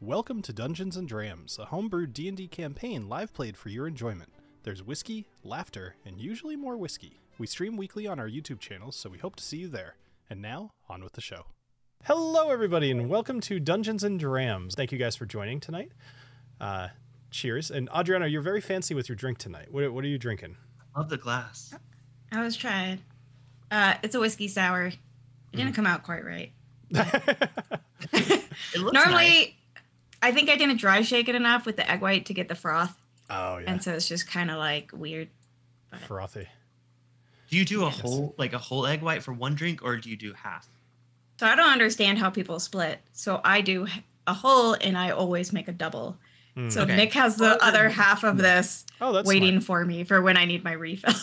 Welcome to Dungeons and Drams, a homebrewed D&D campaign live played for your enjoyment. There's whiskey, laughter, and usually more whiskey. We stream weekly on our YouTube channels, so we hope to see you there. And now, on with the show. Hello, everybody, and welcome to Dungeons and Drams. Thank you guys for joining tonight. Uh, cheers. And Adriana, you're very fancy with your drink tonight. What, what are you drinking? Love the glass. I was trying. Uh, it's a whiskey sour. It didn't come out quite right. It looks Normally, nice. I think I didn't dry shake it enough with the egg white to get the froth, oh, yeah. and so it's just kind of like weird. Frothy. Do you do a Yes. whole like a whole egg white for one drink, or do you do half? So I don't understand how people split. So I do a whole, and I always make a double. Mm. So Okay. Nick has the Well, other half of this oh, that's waiting smart. for me for when I need my refill.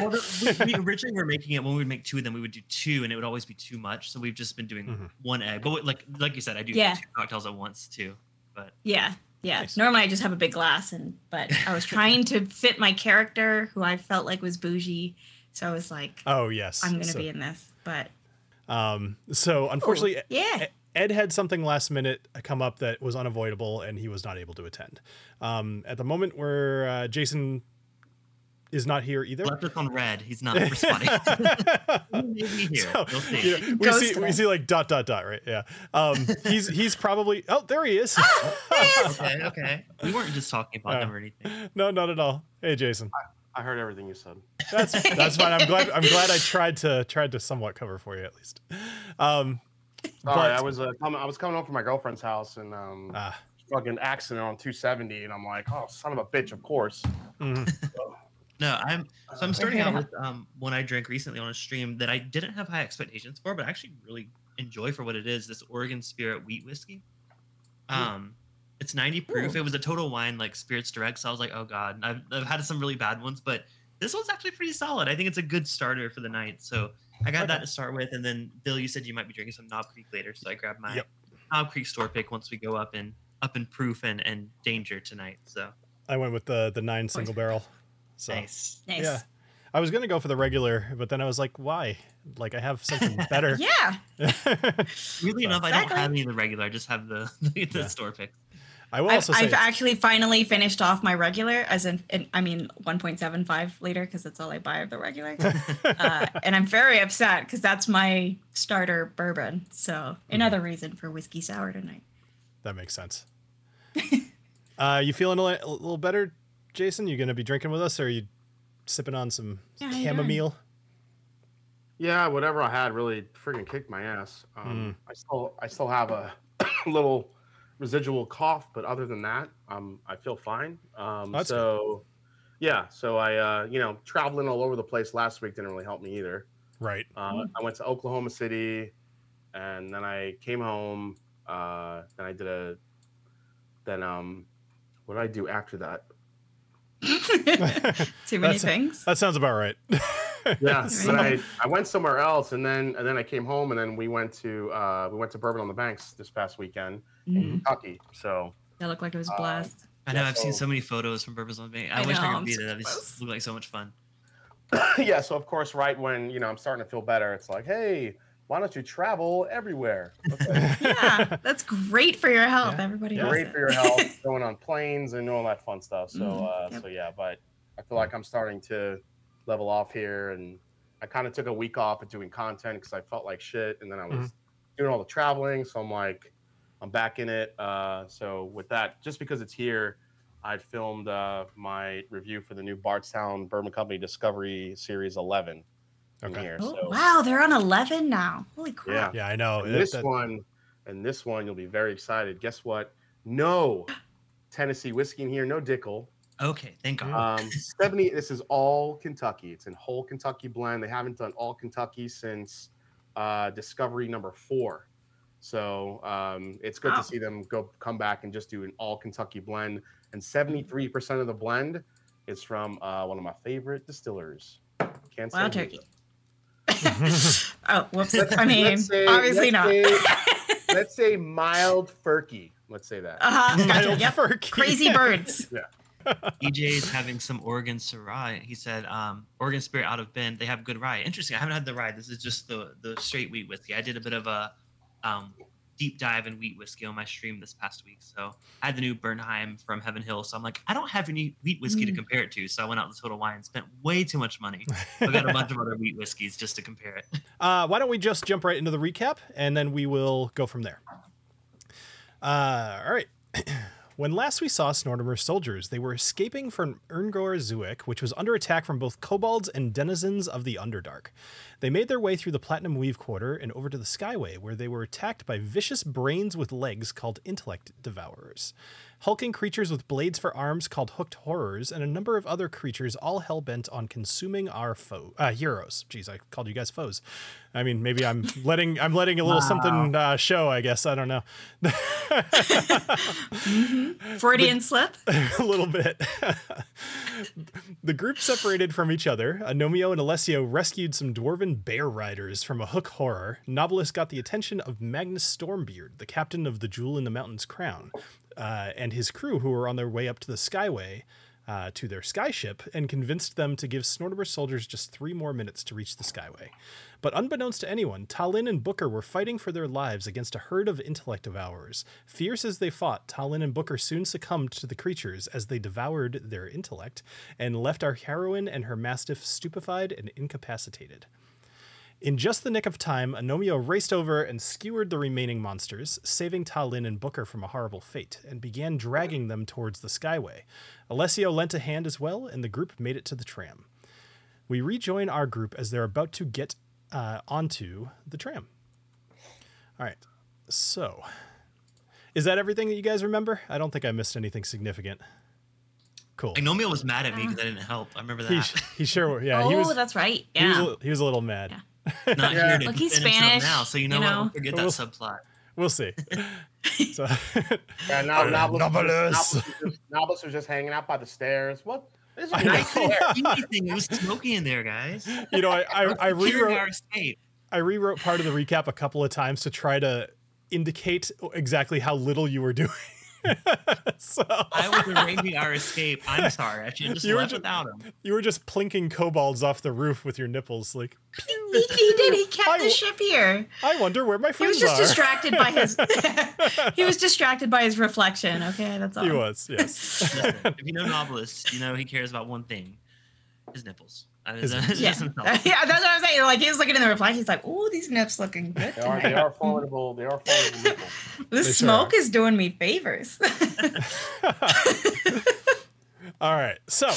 Well, the, we, we originally were making it when we would make two of them, we would do two, and it would always be too much. So we've just been doing Mhm. one egg. But like like you said, I do Yeah. two cocktails at once too. But yeah, yeah. Nice. Normally I just have a big glass, and but I was trying to fit my character, who I felt like was bougie. So I was like, Oh, yes. I'm gonna So- be in this, but Um, so unfortunately, Ooh, yeah. Ed had something last minute come up that was unavoidable, and he was not able to attend. Um, at the moment where uh, Jason is not here either. left us on red. He's not responding. Maybe here. So, We'll see. yeah, we Ghost see we see like dot dot dot right yeah um he's he's probably oh there he is Okay, okay. We weren't just talking about them or anything. no not at all hey jason I heard everything you said. that's that's fine i'm glad i'm glad i tried to tried to somewhat cover for you at least um Sorry, But- I was uh, coming, I was coming home from my girlfriend's house and um, ah, fucking accident on 270, and I'm like, oh, son of a bitch, of course. mhm. No, I'm so I'm Uh, starting out with um one I drank recently on a stream that I didn't have high expectations for, but I actually really enjoy for what it is. This Oregon Spirit wheat whiskey. Um, it's 90 proof. Ooh. It was a total wine like Spirits Direct, so I was like, oh god, I've I've had some really bad ones, but this one's actually pretty solid. I think it's a good starter for the night. So I got that to start with, and then Bill, you said you might be drinking some Knob Creek later, so I grabbed my Yep. Knob Creek store pick once we go up in up in proof and and danger tonight. So i went with the the nine single barrel so nice. nice. yeah i was gonna go for the regular but then i was like why like i have something better Yeah. Weirdly enough, I don't Exactly. have any of the regular. I just have the the, Yeah. store pick. i will I've, also say I've it's- actually finally finished off my regular, as in, in I mean, 1.75 liter, because that's all I buy of the regular. uh, and I'm very upset because that's my starter bourbon. So Mm-hmm. another reason for whiskey sour tonight. That makes sense. uh, you feeling a, li- a little better, Jason? You gonna be drinking with us, or are you sipping on some Yeah, how you doing? chamomile? Yeah, whatever I had really freaking kicked my ass. Um, I still, I still have a little residual cough, but other than that, um, I feel fine. Um, That's good. so, yeah, so I, uh, you know, traveling all over the place last week didn't really help me either. Right. Uh, I went to Oklahoma City, and then I came home. Uh, then I did a. Then um, what did I do after that? Too many That's- things. That sounds about right. Yeah, Right. I, I went somewhere else, and then and then I came home, and then we went to uh, we went to Bourbon on the Banks this past weekend in Mhm. Kentucky. So That looked like it was Uh, blast. I know Yeah, I've seen so- so many photos from Bourbons on the Banks. I, I wish know, I I'm could be so there. That close. looked like so much fun. yeah, so of course, right when you know I'm starting to feel better, it's like, hey, why don't you travel everywhere? Okay. Yeah, that's great for your health. Yeah. Everybody Yeah. Great it. for your health, going on planes and all that fun stuff. So Mhm, uh, yep. so yeah, but I feel like I'm starting to level off here, and I kind of took a week off of doing content because I felt like shit, and then I was Mhm. doing all the traveling, so I'm like, I'm back in it. Uh, so with that, just because it's here, I filmed uh, my review for the new Bardstown Bourbon Company Discovery Series 11 in Okay. here. Oh, so wow, they're on 11 now. Holy yeah, crap. Yeah, I know. and It- this that- one, and this one, you'll be very excited. Guess what? No Tennessee whiskey in here. No Dickel. Okay, thank. God. Um, 70. This is all Kentucky. It's in whole Kentucky blend. They haven't done all Kentucky since uh, Discovery number four. So um, it's good Wow. to see them go come back and just do an all Kentucky blend. And 73% of the blend is from uh, one of my favorite distillers. Can't Wild say who. Turkey. oh, whoops. Let's- I mean, let's say- obviously let's not. say- Let's say mild Furky. Let's say that. uh-huh, gotcha. Mild Yep. Furky. Crazy birds. EJ is having some Oregon Syrah. He said, um, Oregon Spirit out of Bend. They have good rye. Interesting. I haven't had the rye. This is just the the straight wheat whiskey. I did a bit of a um, deep dive in wheat whiskey on my stream this past week. So I had the new Bernheim from Heaven Hill. So I'm like, I don't have any wheat whiskey to Mm. compare it to. So I went out to Total Wine and spent way too much money. I got a bunch of other wheat whiskeys just to compare it. Uh, why don't we just jump right into the recap and then we will go from there. Uh, all right. when last we saw Snortimer's soldiers, they were escaping from Erngor Zuik, which was under attack from both kobolds and denizens of the Underdark. They made their way through the Platinum Weave Quarter and over to the Skyway, where they were attacked by vicious brains with legs called Intellect Devourers. Hulking creatures with blades for arms called Hooked Horrors, and a number of other creatures all hell bent on consuming our foe uh, heroes. Jeez, I called you guys foes. I mean, maybe I'm letting I'm letting a little something uh, show. I guess I don't know. Freudian slip. a little bit. the group separated from each other. Anomio and Alessio rescued some dwarven bear riders from a hook horror. Nobilis got the attention of Magnus Stormbeard, the captain of the Jewel in the Mountains crown, uh, and his crew, who were on their way up to the Skyway. Uh, to their skyship and convinced them to give Snortimer soldiers just three more minutes to reach the Skyway. But unbeknownst to anyone, Talin and Booker were fighting for their lives against a herd of intellect devourers. Fierce as they fought, Talin and Booker soon succumbed to the creatures as they devoured their intellect and left our heroine and her mastiff stupefied and incapacitated. In just the nick of time, Anomio raced over and skewered the remaining monsters, saving Talin and Booker from a horrible fate, and began dragging them towards the Skyway. Alessio lent a hand as well, and the group made it to the tram. We rejoin our group as they're about to get uh, onto the tram. All right. So, is that everything that you guys remember? I don't think I missed anything significant. Cool. Anomio was mad at me because I didn't help. I remember that. he sure, was yeah, oh, he was. that's right. He was, Yeah. a, he was a little mad. Yeah. Not Yeah. here to Look, he's Spanish, now, so you know, you what? know. We'll forget that We'll- subplot. We'll see. so, Yeah, now Nobilis, Nobilis. was just, Nobilis was just- Nobilis was just hanging out by the stairs. What? This is I a know. Nice couldn't chair. see anything. It was smoky in there, guys. you know, I, I, I rewrote. I rewrote part of the recap a couple of times to try to indicate exactly how little you were doing. so I was arranging our escape. I'm sorry. I should have just You were left ju- without him. you were just plinking kobolds off the roof with your nipples. Like, He, he did. He kept I the ship here. I wonder where my He was just are. distracted by his. he was distracted by his reflection. Okay, that's all. he was, yes. If you know Nobilis, you know he cares about one thing: his nipples. His- it's Yeah. yeah, that's what I'm saying. Like he was looking in the reflection. He's like, "Oh, these nips looking good They are, they are formidable. They are formidable. people. This They smoke are. is doing me favors." All right. So,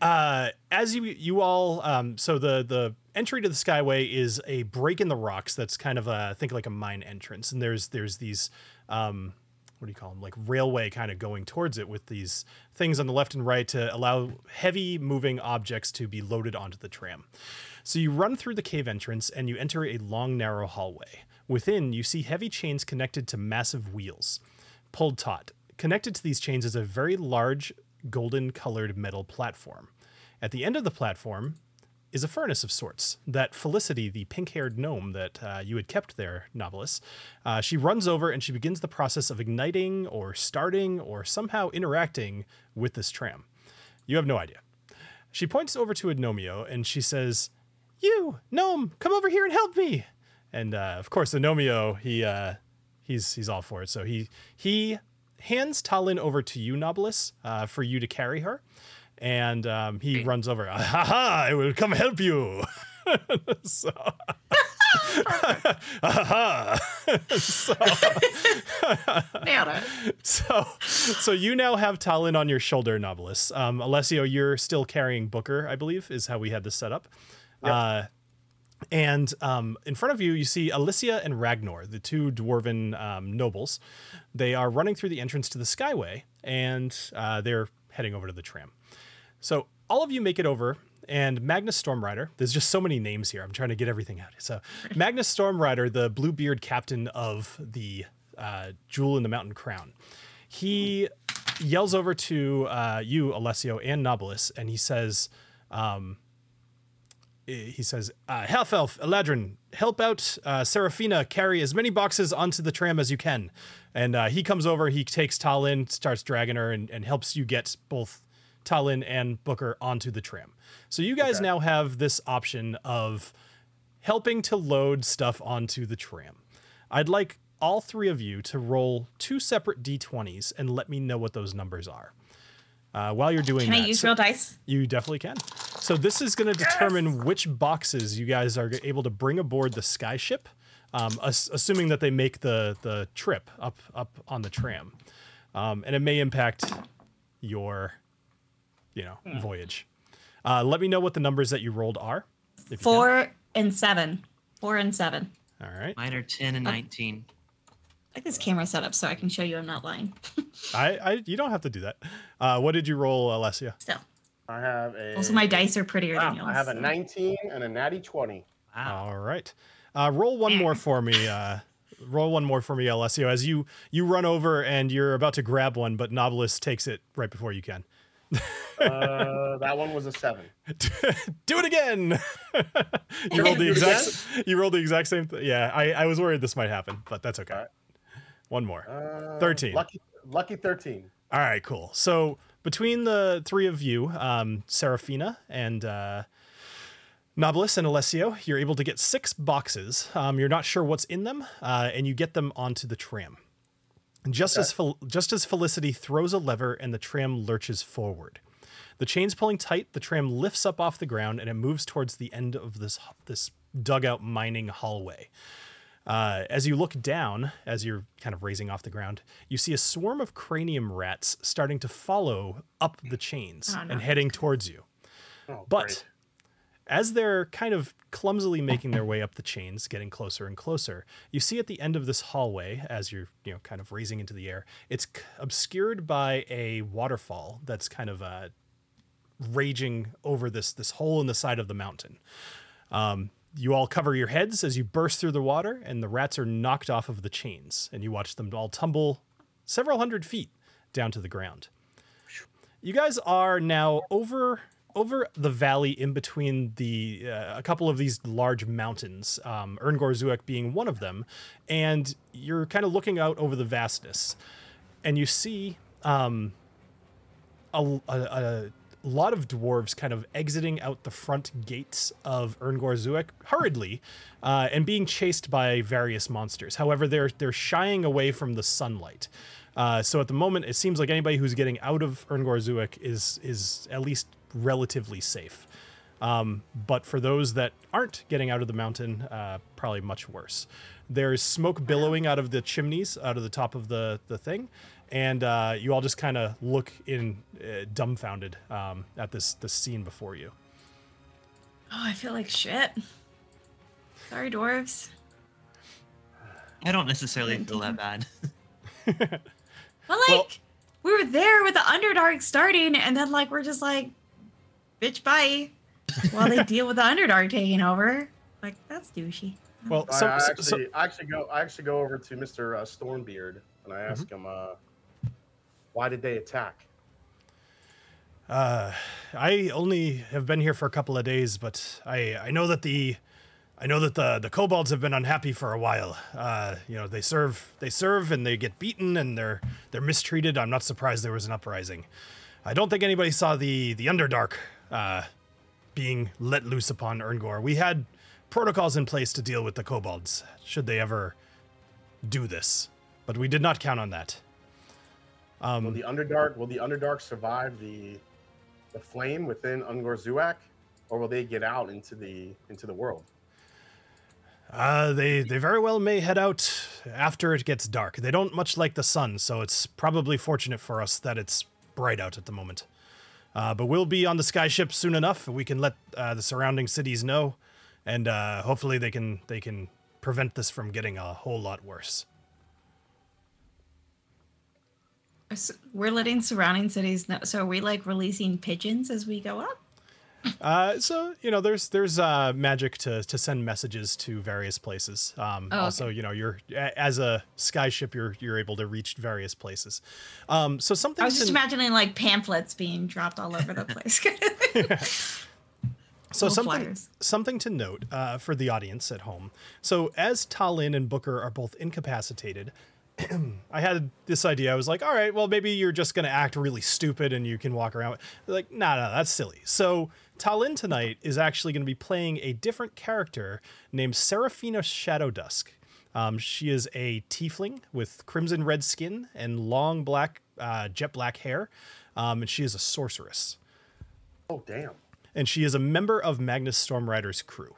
uh, as you you all, um, so the the entry to the Skyway is a break in the rocks. That's kind of a think like a mine entrance, and there's there's these um, what do you call them? Like railway kind of going towards it with these things on the left and right to allow heavy moving objects to be loaded onto the tram. So you run through the cave entrance and you enter a long narrow hallway. Within, you see heavy chains connected to massive wheels pulled taut. Connected to these chains is a very large golden colored metal platform. At the end of the platform is a furnace of sorts that Felicity, the pink haired gnome that uh, you had kept there, Nobilis, uh, she runs over and she begins the process of igniting or starting or somehow interacting with this tram. You have no idea. She points over to Anomio and she says, You, gnome, come over here and help me. And uh, of course, Anomio, he uh, he's he's all for it. So he he hands Talin over to you, Nobilis, uh, for you to carry her, and um, he runs over. Ha ha! I will come help you. so. Ha so, Nailed it. so, so you now have Talin on your shoulder, Nobilis. Um, Alessio, you're still carrying Booker, I believe, is how we had this set up. Uh, and um, in front of you, you see Alicia and Ragnar, the two dwarven um, nobles. They are running through the entrance to the Skyway, and uh, they're heading over to the tram. So all of you make it over, and Magnus Stormrider. There's just so many names here. I'm trying to get everything out. So Magnus Stormrider, the Bluebeard captain of the uh, Jewel in the Mountain Crown, he yells over to uh, you, Alessio, and Nobilis, and he says, um, he says, uh, Half Elf, Eladrin, help out uh, Seraphina carry as many boxes onto the tram as you can. And uh, he comes over, he takes Talin, starts dragging her, and, and helps you get both Talin and Booker onto the tram. So you guys Okay. now have this option of helping to load stuff onto the tram. I'd like all three of you to roll two separate d20s and let me know what those numbers are. Uh, while you're doing Can I use so- real dice? you definitely can. So this is going to determine which boxes you guys are able to bring aboard the skyship, um, ass- assuming that they make the the trip up up on the tram, um, and it may impact your, you know, voyage. Uh, let me know what the numbers that you rolled are. if can. Four and seven. Four and seven. All right. Mine are 10 and 19. I like this camera setup so I can show you I'm not lying. I, I you don't have to do that. Uh, what did you roll, Alessia? Still. I have a. Also, my dice are prettier Wow, than yours. I have a 19 and a natty 20. Wow. All right. Uh, roll one more for me. Uh, roll one more for me, Alessio. As you you run over and you're about to grab one, but Nobilis takes it right before you can. Uh, that one was a seven. Do it again. you rolled the exact. You rolled the exact same. Th- yeah, I, I was worried this might happen, but that's okay. Right. One more. Uh, 13. Lucky, lucky 13. All right, cool. So between the three of you, um, Serafina and uh, Nobilis and Alessio, you're able to get six boxes. Um, you're not sure what's in them, uh, and you get them onto the tram. And Just as Fel- just as Felicity throws a lever and the tram lurches forward, the chains pulling tight, the tram lifts up off the ground and it moves towards the end of this this dugout mining hallway. Uh, as you look down, as you're kind of raising off the ground, you see a swarm of cranium rats starting to follow up the chains Oh, no. and heading towards you. Oh, But great. As they're kind of clumsily making their way up the chains, getting closer and closer, you see at the end of this hallway, as you're you know kind of raising into the air, it's obscured by a waterfall that's kind of uh, raging over this this hole in the side of the mountain. Um, you all cover your heads as you burst through the water, and the rats are knocked off of the chains, and you watch them all tumble several hundred feet down to the ground. You guys are now over over the valley in between the uh, a couple of these large mountains, um, Erngor Zuek being one of them, and you're kind of looking out over the vastness, and you see um, a, a, a lot of dwarves kind of exiting out the front gates of Erngor Zuek hurriedly uh, and being chased by various monsters. However, they're they're shying away from the sunlight. Uh, so at the moment, it seems like anybody who's getting out of Erngor Zuek is is at least relatively safe. Um, but for those that aren't getting out of the mountain, uh, probably much worse. There's smoke billowing out of the chimneys, out of the top of the, the thing, and uh, you all just kind of look in uh, dumbfounded um, at this this scene before you. Oh, I feel like shit. Sorry, dwarves. I don't necessarily feel that bad. But like, Well- we were there with the Underdark starting, and then like we're just like, bitch, bye. While they deal with the Underdark taking over. Like that's douchey. Well, I, so, I so- actually, so- I actually go. I actually go over to Mr. Uh, Stormbeard and I ask Mm-hmm. him, uh, "Why did they attack?" Uh, I only have been here for a couple of days, but I I know that the I know that the the kobolds have been unhappy for a while. Uh, you know, they serve they serve and they get beaten and they're they're mistreated. I'm not surprised there was an uprising. I don't think anybody saw the the Underdark uh, being let loose upon Erngor. We had protocols in place to deal with the kobolds should they ever do this, but we did not count on that. will Um, the Underdark will the Underdark survive the the flame within Ungor Zuak, or will they get out into the into the world? Uh, they they very well may head out after it gets dark. They don't much like the sun, so it's probably fortunate for us that it's bright out at the moment. Uh, but we'll be on the skyship soon enough. We can let uh, the surrounding cities know, and uh, hopefully they can they can prevent this from getting a whole lot worse. S- We're letting surrounding cities know. So are we like releasing pigeons as we go up? Uh, so you know, there's there's uh, magic to to send messages to various places. Um, Oh, Also, you know, you're as a skyship, you're you're able to reach various places. Um, so something I was just to- imagining like pamphlets being dropped all over the place. So Little something flyers. something to note uh, for the audience at home. So as Talin and Booker are both incapacitated, I had this idea. I was like, all right, well maybe you're just gonna act really stupid and you can walk around. Like, no, no, that's silly. So Talin tonight is actually going to be playing a different character named Seraphina Shadow Dusk. Um, she is a tiefling with crimson red skin and long black, uh, jet black hair. Um, and she is a sorceress. Oh damn. And she is a member of Magnus Stormrider's crew.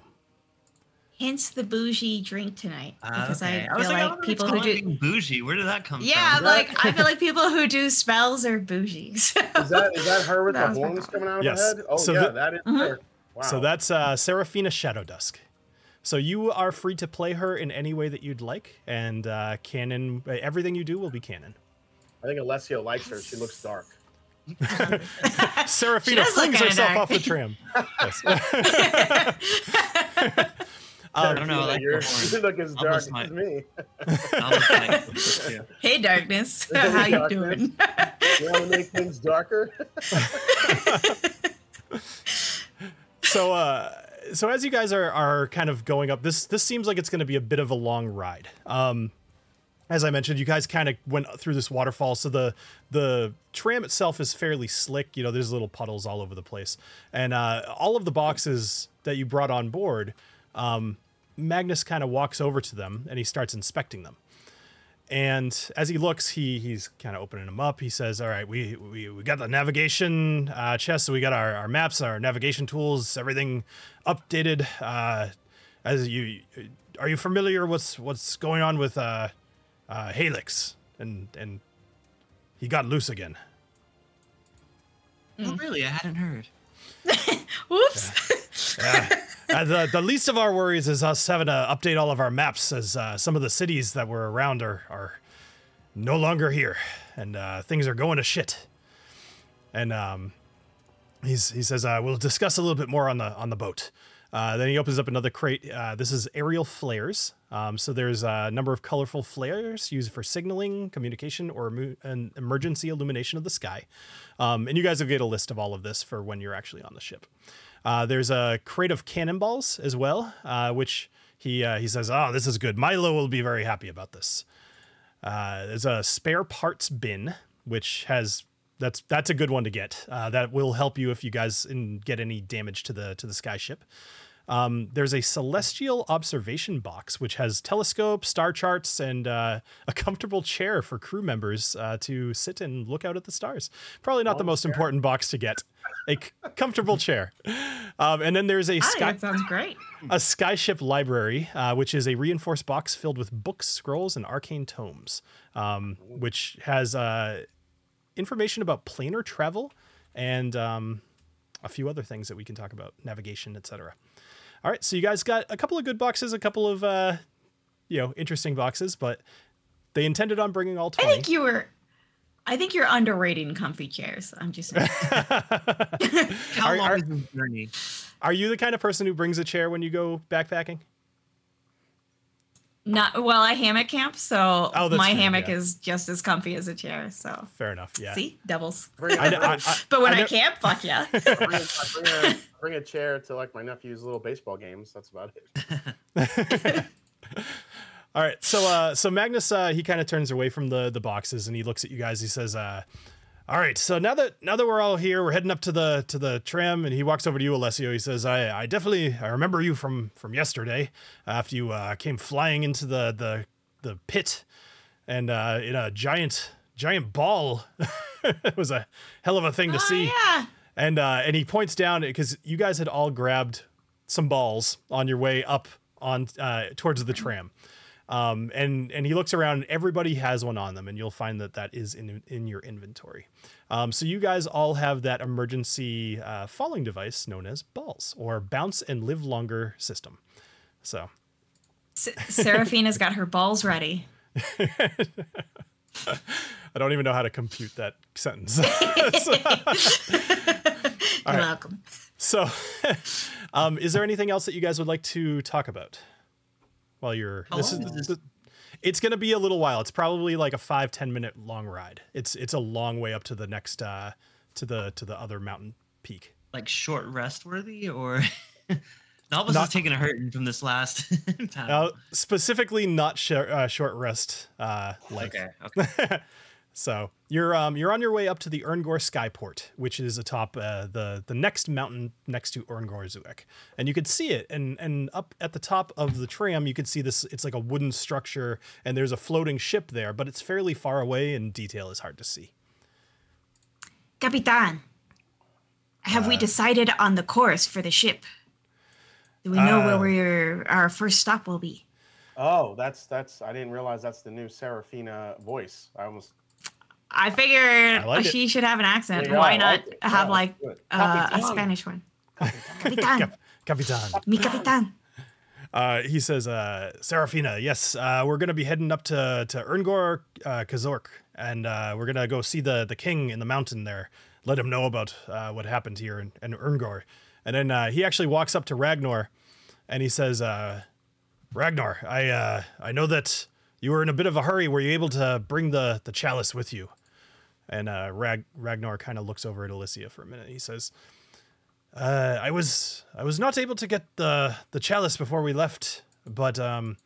Hence the bougie drink tonight because Okay. I was feel like, like, oh, people who do bougie. Where did that come yeah, from? like I feel like people who do spells are bougie. So. Is that is that her with That the was horns coming out of Yes. her head? Oh So yeah, the- that is Mhm. her. Wow. So that's uh, Seraphina Shadow Dusk. So you are free to play her in any way that you'd like, and uh, canon. Everything you do will be canon. I think Alessio likes her. She looks dark. Seraphina flings herself dark. off the tram. Yes. I don't know, I like You're, the look as dark Almost as my- me. Almost yeah. hey, darkness, how you Darkness. doing? You want to make things darker? so uh so as you guys are are kind of going up this this seems like it's going to be a bit of a long ride um as i mentioned you guys kind of went through this waterfall so the the tram itself is fairly slick you know there's little puddles all over the place and uh all of the boxes that you brought on board um magnus kind of walks over to them and he starts inspecting them and as he looks, he he's kind of opening them up. He says, "All right, we we, we got the navigation uh, chest, so we got our, our maps, our navigation tools, everything updated. Uh, as you are you familiar what's what's going on with uh, uh, Halix and and he got loose again. Oh, really? I hadn't heard. Whoops. Yeah. Uh, the the least of our worries is us having to update all of our maps as uh, some of the cities that were around are are no longer here, and uh, things are going to shit. And um, he's he says uh, we'll discuss a little bit more on the on the boat. Uh, then he opens up another crate. Uh, this is aerial flares. Um, so there's a number of colorful flares used for signaling, communication, or an emergency illumination of the sky. Um, and you guys will get a list of all of this for when you're actually on the ship. Uh, there's a crate of cannonballs as well, uh, which he uh, he says, "Oh, this is good. Milo will be very happy about this." Uh, there's a spare parts bin, which has that's that's a good one to get. Uh, that will help you if you guys get any damage to the to the skyship. Um, there's a celestial observation box which has telescopes, star charts, and uh, a comfortable chair for crew members uh, to sit and look out at the stars. Probably not the most important box to get. A c- comfortable chair, um, and then there's a think sky that sounds great. a skyship library, uh, which is a reinforced box filled with books, scrolls, and arcane tomes, um, which has uh, information about planar travel and um, a few other things that we can talk about, navigation, etc. All right, so you guys got a couple of good boxes, a couple of uh, you know interesting boxes, but they intended on bringing all I think you were. I think you're underrating comfy chairs. I'm just saying. How Are- long are- is this journey? Are you the kind of person who brings a chair when you go backpacking? Not well. I hammock camp, so Oh, my true, hammock yeah. is just as comfy as a chair. So Fair enough. Yeah. see, doubles. I, I, I, But when I I, know- camp, fuck yeah. I bring, a, I bring, a, bring a chair to like my nephew's little baseball games. That's about it. All right, so uh, so Magnus uh, he kind of turns away from the the boxes and he looks at you guys. He says, uh, "All right, so now that now that we're all here, we're heading up to the to the tram." And he walks over to you, Alessio. He says, "I I definitely I remember you from from yesterday after you uh, came flying into the the the pit and uh, in a giant giant ball. it was a hell of a thing to Oh, see." yeah. and uh, and he points down because you guys had all grabbed some balls on your way up on uh, towards the tram, um, and and he looks around and everybody has one on them, and you'll find that that is in in your inventory. Um, so you guys all have that emergency uh, falling device known as balls or bounce and live longer system. So S- Seraphina's got her balls ready. I don't even know how to compute that sentence. You're welcome. So, um, is there anything else that you guys would like to talk about while you're? How this long is. is this? It's gonna be a little while. It's probably like a five ten minute long ride. It's it's a long way up to the next uh, to the to the other mountain peak. Like short rest worthy, or Nobilis Not- is taking a hurting from this last Uh, specifically, not sh- uh, short rest uh, length. okay, okay. so you're um, you're on your way up to the Erngor Skyport, which is atop uh, the the next mountain next to Erngor Zuek, and you could see it. And and up at the top of the tram, you could see this. It's like a wooden structure, and there's a floating ship there, but it's fairly far away, and detail is hard to see. Capitan, have we decided on the course for the ship? Do we know Uh, where we're, our first stop will be? Oh, that's that's. I didn't realize that's the new Serafina voice. I almost. I figured I like it. she should have an accent. Yeah, Why I not like have Yeah, like uh, a Spanish one? Capitan, Capitan. mi capitan. Uh, he says, uh, Serafina, yes, uh, we're gonna be heading up to to Erngor uh, Kazork, and uh, we're gonna go see the the king in the mountain there. Let him know about uh, what happened here in, in Erngor. And then uh, he actually walks up to Ragnar, and he says, uh, Ragnar, I uh, I know that you were in a bit of a hurry. Were you able to bring the the chalice with you? And uh, Rag- Ragnar kind of looks over at Alicia for a minute. He says, uh, I was I was not able to get the the chalice before we left, but um,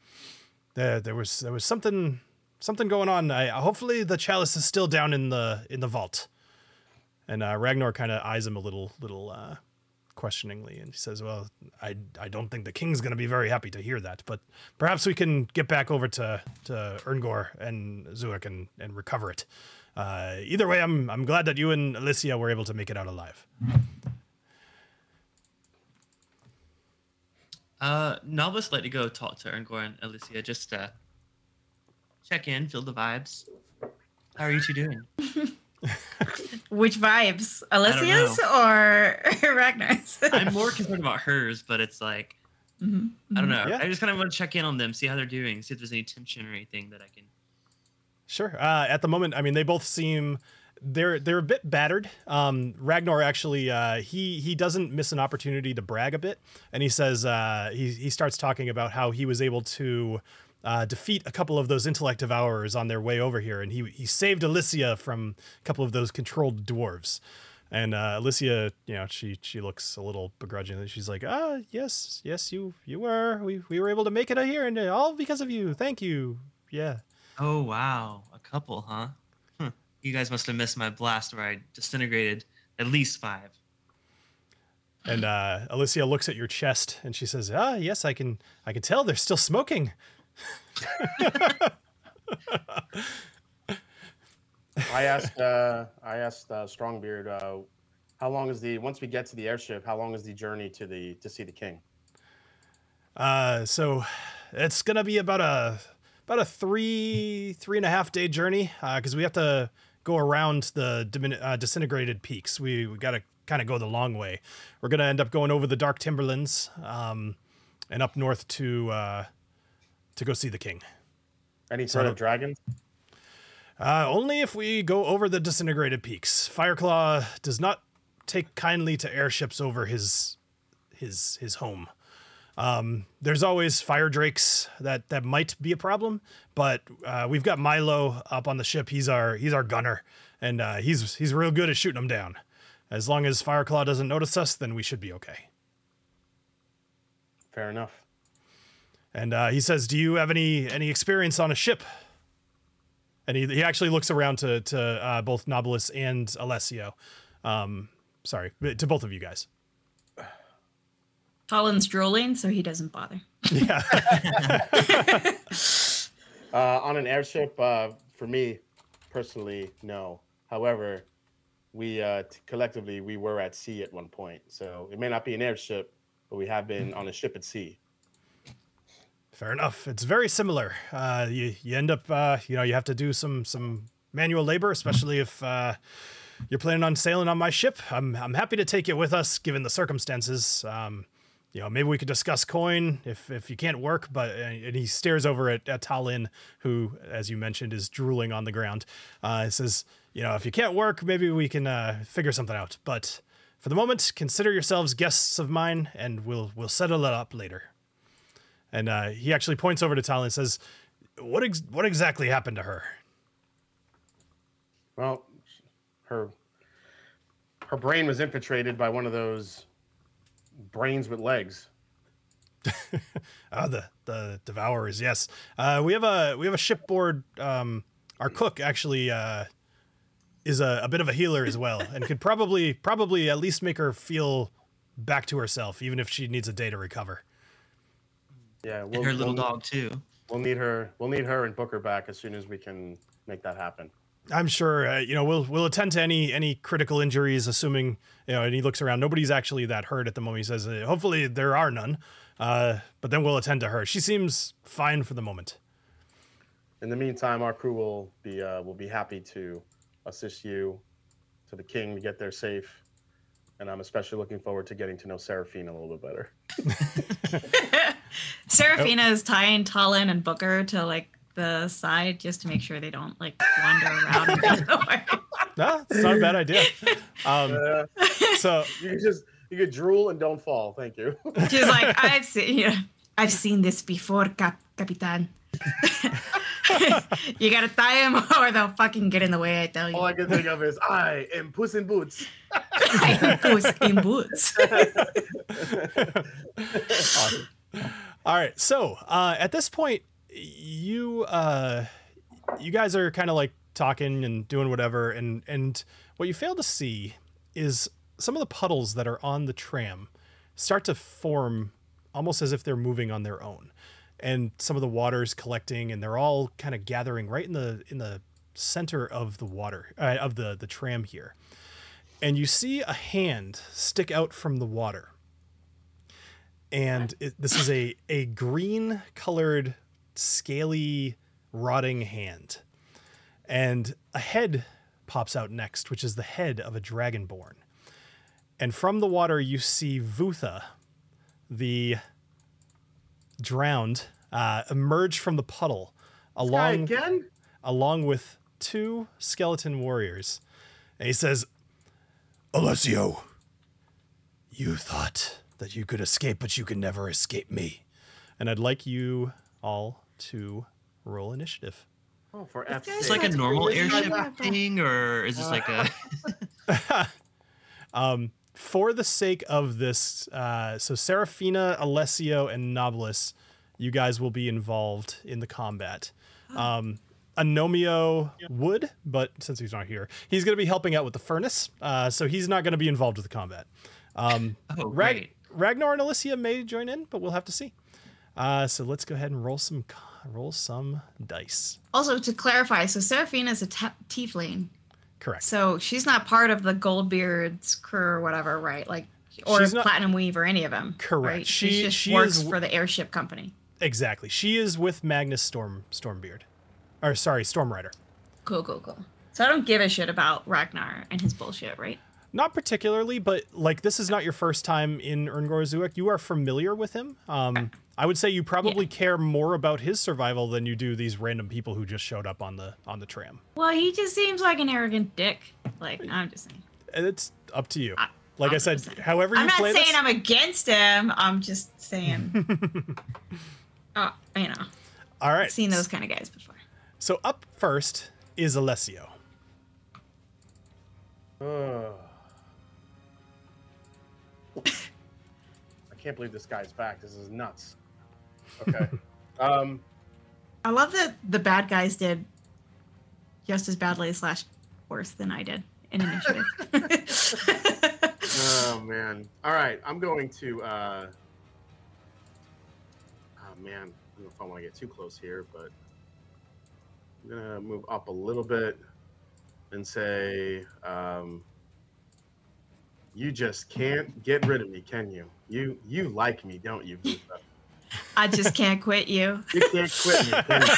there there was there was something something going on. I hopefully the chalice is still down in the in the vault. And uh, Ragnar kind of eyes him a little little uh, questioningly, and he says, "Well, I I don't think the king's going to be very happy to hear that, but perhaps we can get back over to to Erngor and Zuek and and recover it. Uh, either way, I'm I'm glad that you and Alicia were able to make it out alive." Uh, Novice like to go talk to Erngor and Alicia just to check in, feel the vibes. How are you two doing? Which vibes? Alicia's or Ragnar's? I'm more concerned about hers, but it's like Mhm, I don't mhm. know. Yeah. I just kind of want to check in on them, see how they're doing, see if there's any tension or anything that I can. Sure. Uh, at the moment, I mean, they both seem they're they're a bit battered. Um, Ragnar actually uh, he he doesn't miss an opportunity to brag a bit, and he says uh, he he starts talking about how he was able to. Uh, defeat a couple of those intellect devourers on their way over here, and he he saved Alicia from a couple of those controlled dwarves. And uh, Alicia, you know, she she looks a little begrudging. She's like, "Ah, yes, yes, you you were. We we were able to make it out here, and all because of you. Thank you. Yeah." Oh wow, a couple, huh? Huh. You guys must have missed my blast where I disintegrated at least five. And uh, Alicia looks at your chest and she says, "Ah, yes, I can. I can tell they're still smoking." I asked. Uh, I asked uh, Strongbeard. Uh, how long is the once we get to the airship? How long is the journey to the to see the king? Uh, so it's gonna be about a about a three three and a half day journey because we have to go around the dimin- uh, disintegrated peaks. We we gotta kind of go the long way. We're gonna end up going over the dark timberlands um, and up north to uh, to go see the king. Any So- sort of dragons? Uh, only if we go over the disintegrated peaks. Fireclaw does not take kindly to airships over his his his home. Um, there's always fire drakes that that might be a problem, but uh, we've got Milo up on the ship. He's our he's our gunner, and uh, he's he's real good at shooting them down. As long as Fireclaw doesn't notice us, then we should be okay. Fair enough. And uh, he says, "Do you have any any experience on a ship?" And he, he actually looks around to to uh, both Nobilis and Alessio. Um, sorry, to both of you guys. Colin's drooling, so he doesn't bother. Yeah. Uh, on an airship, uh, for me personally, no. However, we uh, t- collectively we were at sea at one point, so it may not be an airship, but we have been on a ship at sea. Fair enough. It's very similar. Uh, you you end up uh, you know you have to do some some manual labor, especially if uh, you're planning on sailing on my ship. I'm I'm happy to take you with us given the circumstances. Um, you know maybe we could discuss coin if if you can't work. But uh, and he stares over at, at Talin, who as you mentioned is drooling on the ground. Uh, he says you know if you can't work, maybe we can uh, figure something out. But for the moment, consider yourselves guests of mine, and we'll we'll settle it up later. And uh, he actually points over to Talin and says, "What ex- what exactly happened to her?" Well, her her brain was infiltrated by one of those brains with legs. Ah, the the devourers. Yes, uh, we have a we have a shipboard. Um, our cook actually uh, is a, a bit of a healer as well, and could probably probably at least make her feel back to herself, even if she needs a day to recover. Yeah, And we'll, her little we'll, dog too. We'll need her. We'll need her and Booker back as soon as we can make that happen. I'm sure uh, you know we'll we'll attend to any any critical injuries, assuming you know. And he looks around. Nobody's actually that hurt at the moment. He says, uh, "Hopefully there are none." Uh, but then we'll attend to her. She seems fine for the moment. In the meantime, our crew will be uh, will be happy to assist you to the king to get there safe. And I'm especially looking forward to getting to know Seraphina a little bit better. Serafina is tying Talin and Booker to like the side just to make sure they don't like wander around and. No, it's not a bad idea. Um, Uh, so you can just you could drool and don't fall. Thank you. She's like, I've seen, yeah, I've seen this before, Cap- Capitan. you gotta tie him or they'll fucking get in the way. I tell you. All I can think of is I am Puss in Boots. I am Puss in boots. Awesome. All right. So uh, at this point, you uh, you guys are kind of like talking and doing whatever, and and what you fail to see is some of the puddles that are on the tram start to form almost as if they're moving on their own, and some of the water's collecting, and they're all kind of gathering right in the in the center of the water uh, of the the tram here, and you see a hand stick out from the water. And it, this is a a green colored scaly rotting hand and a head pops out next which is the head of a dragonborn and from the water you see vutha the drowned uh, emerge from the puddle along again? along with two skeleton warriors and he says alessio you thought that you could escape, but you can never escape me. And I'd like you all to roll initiative. Oh, for This It's like a normal airship thing, or is this like a? um, for the sake of this, uh, so Serafina, Alessio, and Nobilis, you guys will be involved in the combat. Um, Anomio would, but since he's not here, he's going to be helping out with the furnace, uh, so he's not going to be involved with the combat. Um, Oh, Rag- Ragnar and Alicia may join in, but we'll have to see. Uh, so let's go ahead and roll some roll some dice. Also, to clarify, so Serafina is a ta- tiefling, Correct. so she's not part of the Goldbeard's crew or whatever, right? Like, or not- Platinum Weave or any of them. Correct. Right? She- she just she works is- for the airship company. Exactly. She is with Magnus Storm Stormbeard, or sorry, Stormrider. Cool, cool, cool. So I don't give a shit about Ragnar and his bullshit, right? Not particularly, but like this is not your first time in Erngor Zuek. You are familiar with him. Um, I would say you probably care more about his survival than you do these random people who just showed up on the on the tram. Well, he just seems like an arrogant dick. Like, I'm just saying. It's up to you. I- Like I I'm said, just saying. however you I'm not play saying this. I'm against him. I'm just saying. uh, you know, All right. I've seen those kind of guys before. So up first is Alessio. Ugh. I can't believe this guy's back. This is nuts. Okay. um, I love that the bad guys did just as badly slash worse than I did in initiative. oh man. All right, I'm going to. Uh, oh man, I don't know if I want to get too close here, but I'm gonna move up a little bit and say, um, "You just can't get rid of me, can you? You you like me, don't you? I just can't quit you. You can't quit me. Can you?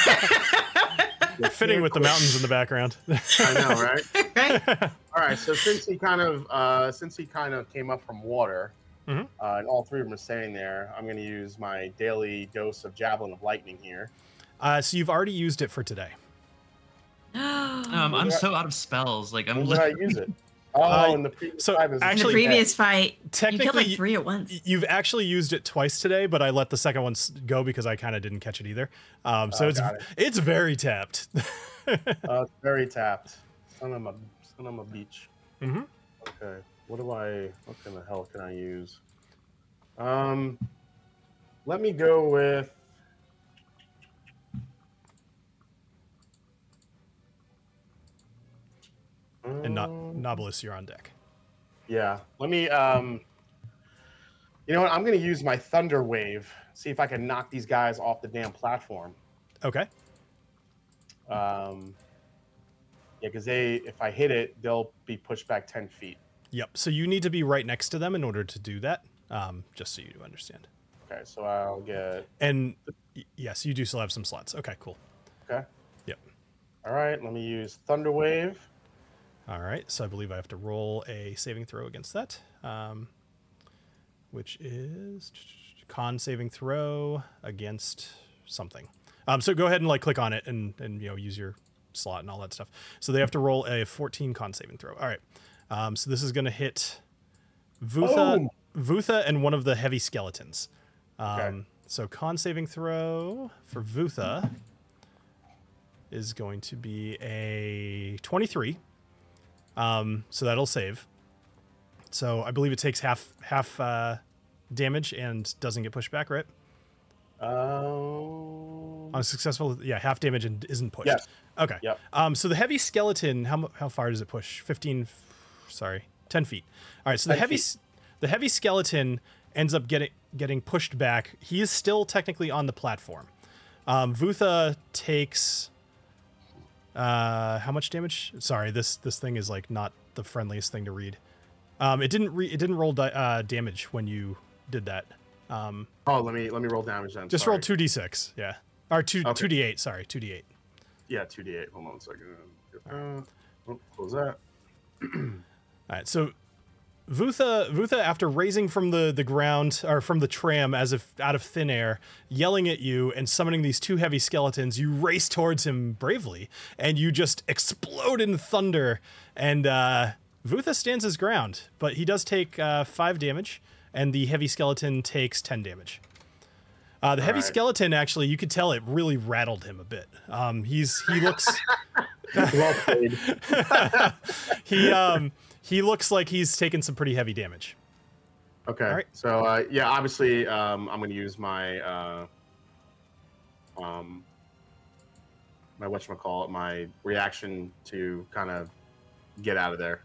You Fitting can't with the mountains in the background. I know, right? right? All right, so since he kind of uh, since he kind of came up from water, Mhm. uh, and all three of them are staying there, I'm going to use my daily dose of javelin of lightning here. uh, so you've already used it for today. Um, I'm so out of spells. Like I'm. When did I use it? Oh, Uh, in the previous so five is- In the Actually- previous fight, you Technically, killed like three at once. Y- You've actually used it twice today, but I let the second one go because I kind of didn't catch it either. Um, so Oh, it's it. it's very tapped. uh, it's very tapped. Son of a son of a beach. hmm Okay, what do I? What kind of hell can I use? Um, let me go with. And no- Nobilis, you're on deck. Yeah. Let me um you know what? I'm gonna use my thunder wave, see if I can knock these guys off the damn platform. Okay. Um yeah, because they if I hit it, they'll be pushed back ten feet. Yep. So you need to be right next to them in order to do that. Um, just so you do understand. Okay, so I'll get And yes, you do still have some slots. Okay, cool. okay. Yep. All right, let me use thunder wave. All right. So I believe I have to roll a saving throw against that, um, which is con saving throw against something. Um, so go ahead and like click on it and and you know use your slot and all that stuff. So they have to roll a 14 con saving throw. All right. Um, so this is going to hit Vutha, Boom. Vutha, and one of the heavy skeletons. Um, Okay. So con saving throw for Vutha is going to be a 23. Um, so that'll save. So I believe it takes half half uh, damage and doesn't get pushed back, right? Um, On a successful, yeah, half damage and isn't pushed. Yes. Okay. Yep. Um, so the heavy skeleton, how how far does it push? Fifteen, sorry, ten feet. All right. So the heavy feet. the heavy skeleton ends up getting getting pushed back. He is still technically on the platform. Um, Vutha takes uh, how much damage? Sorry, this this thing is like not the friendliest thing to read. Um, it didn't re- it didn't roll di- uh, damage when you did that. Um, oh, let me let me roll damage then. just sorry. roll two d six. Yeah, or two Okay. two d eight. Sorry, two d eight. Yeah, two d eight. Hold on a second. Uh, oh, close that. All right, so Vutha, Vutha, after raising from the, the ground or from the tram as if out of thin air, yelling at you and summoning these two heavy skeletons, you race towards him bravely, and you just explode in thunder. And uh, Vutha stands his ground, but he does take uh, five damage, and the heavy skeleton takes ten damage. Uh, the heavy Alright. skeleton actually, you could tell it really rattled him a bit. Um, he's he looks well played. he um he looks like he's taken some pretty heavy damage. Okay. All right. So uh, yeah, obviously, um, I'm going to use my uh, um, my it? my reaction to kind of get out of there.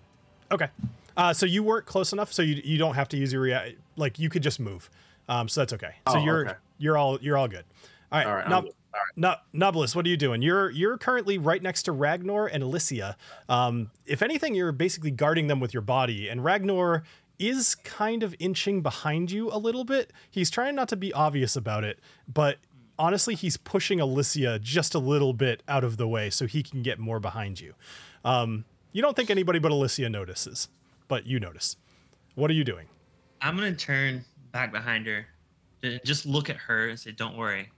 Okay. Uh, so you weren't close enough, so you you don't have to use your rea- like you could just move. Um, so that's okay. So Oh, you're okay. you're all you're all good. All right. All right. I'm Nob- good. All right. No, Nobilis, what are you doing? You're you're currently right next to Ragnar and Alicia. Um, if anything, you're basically guarding them with your body, and Ragnar is kind of inching behind you a little bit. He's trying not to be obvious about it, but honestly, he's pushing Alicia just a little bit out of the way so he can get more behind you. Um, you don't think anybody but Alicia notices, but you notice. What are you doing? I'm gonna turn back behind her, and just look at her and say, "Don't worry,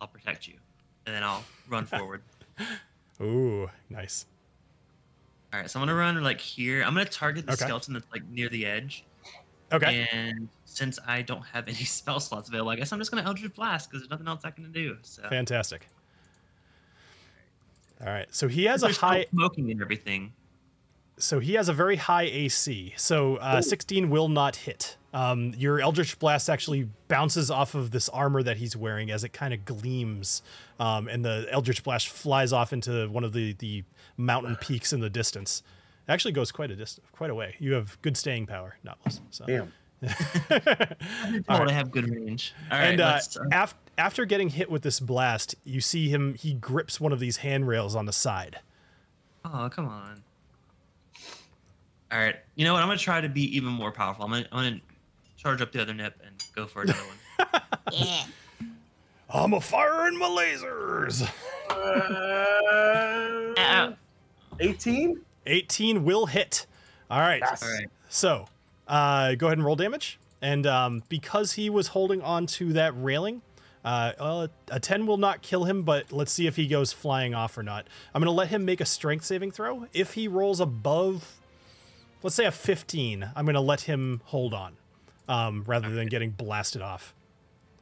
I'll protect you," and then I'll run forward. Ooh, nice. All right, so I'm gonna run like here. I'm gonna target the Okay. skeleton that's like near the edge. Okay. And since I don't have any spell slots available, I guess I'm just gonna Eldritch Blast because there's nothing else I can do. So Fantastic. All right. So he has a high smoking and everything. so he has a very high AC. So uh, 16 will not hit. Um, your Eldritch Blast actually bounces off of this armor that he's wearing as it kind of gleams, um, and the Eldritch Blast flies off into one of the the mountain peaks in the distance. It actually goes quite a distance, quite a way. You have good staying power, Nobilis. So. Damn. I have good range. All right, and uh, let's. Uh, af- after getting hit with this blast, you see him. He grips one of these handrails on the side. oh, come on. All right, you know what? I'm gonna try to be even more powerful. I'm gonna, I'm gonna charge up the other nip and go for another one. Yeah. I'm a firing my lasers. Uh, 18? 18 will hit. All right. Yes. All right. So, uh, go ahead and roll damage. And um, because he was holding on to that railing, uh, well, a 10 will not kill him, but let's see if he goes flying off or not. I'm going to let him make a strength saving throw. If he rolls above, let's say a 15, I'm going to let him hold on um, rather than getting blasted off.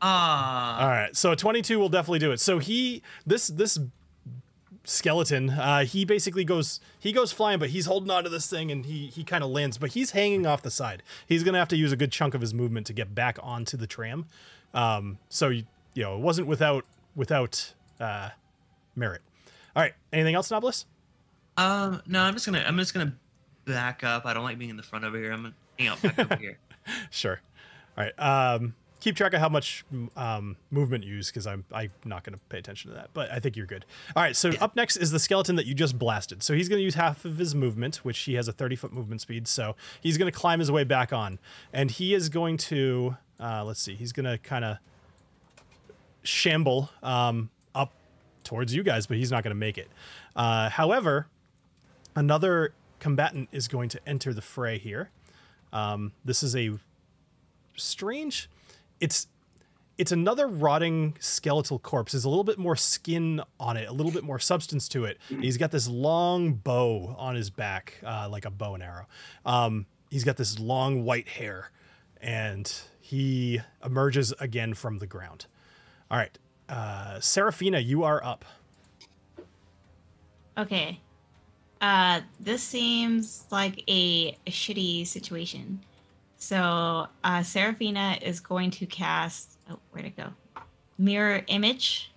Ah, All right, so a 22 will definitely do it. So he this this skeleton, uh, he basically goes he goes flying, but he's holding on to this thing and he he kind of lands, but he's hanging off the side. He's gonna have to use a good chunk of his movement to get back onto the tram. Um, so you, you know it wasn't without without uh, merit. All right, anything else, Nobilis? Um, no, I'm just gonna I'm just gonna back up. I don't like being in the front over here. I'm gonna hang out back over here. Sure. All right. Um, keep track of how much um, movement you use because I'm I'm not going to pay attention to that. But I think you're good. All right. So up next is the skeleton that you just blasted. So he's going to use half of his movement, which he has a 30 foot movement speed. So he's going to climb his way back on, and he is going to uh, let's see. He's going to kind of shamble um, up towards you guys, but he's not going to make it. Uh, however, another combatant is going to enter the fray here. Um, this is a strange. It's it's another rotting skeletal corpse. There's a little bit more skin on it, a little bit more substance to it. He's got this long bow on his back, uh, like a bow and arrow. Um, he's got this long white hair, and he emerges again from the ground. All right, uh, Seraphina, you are up. Okay. Uh, this seems like a, a shitty situation. So, uh, Seraphina is going to cast. Oh, where'd it go? Mirror image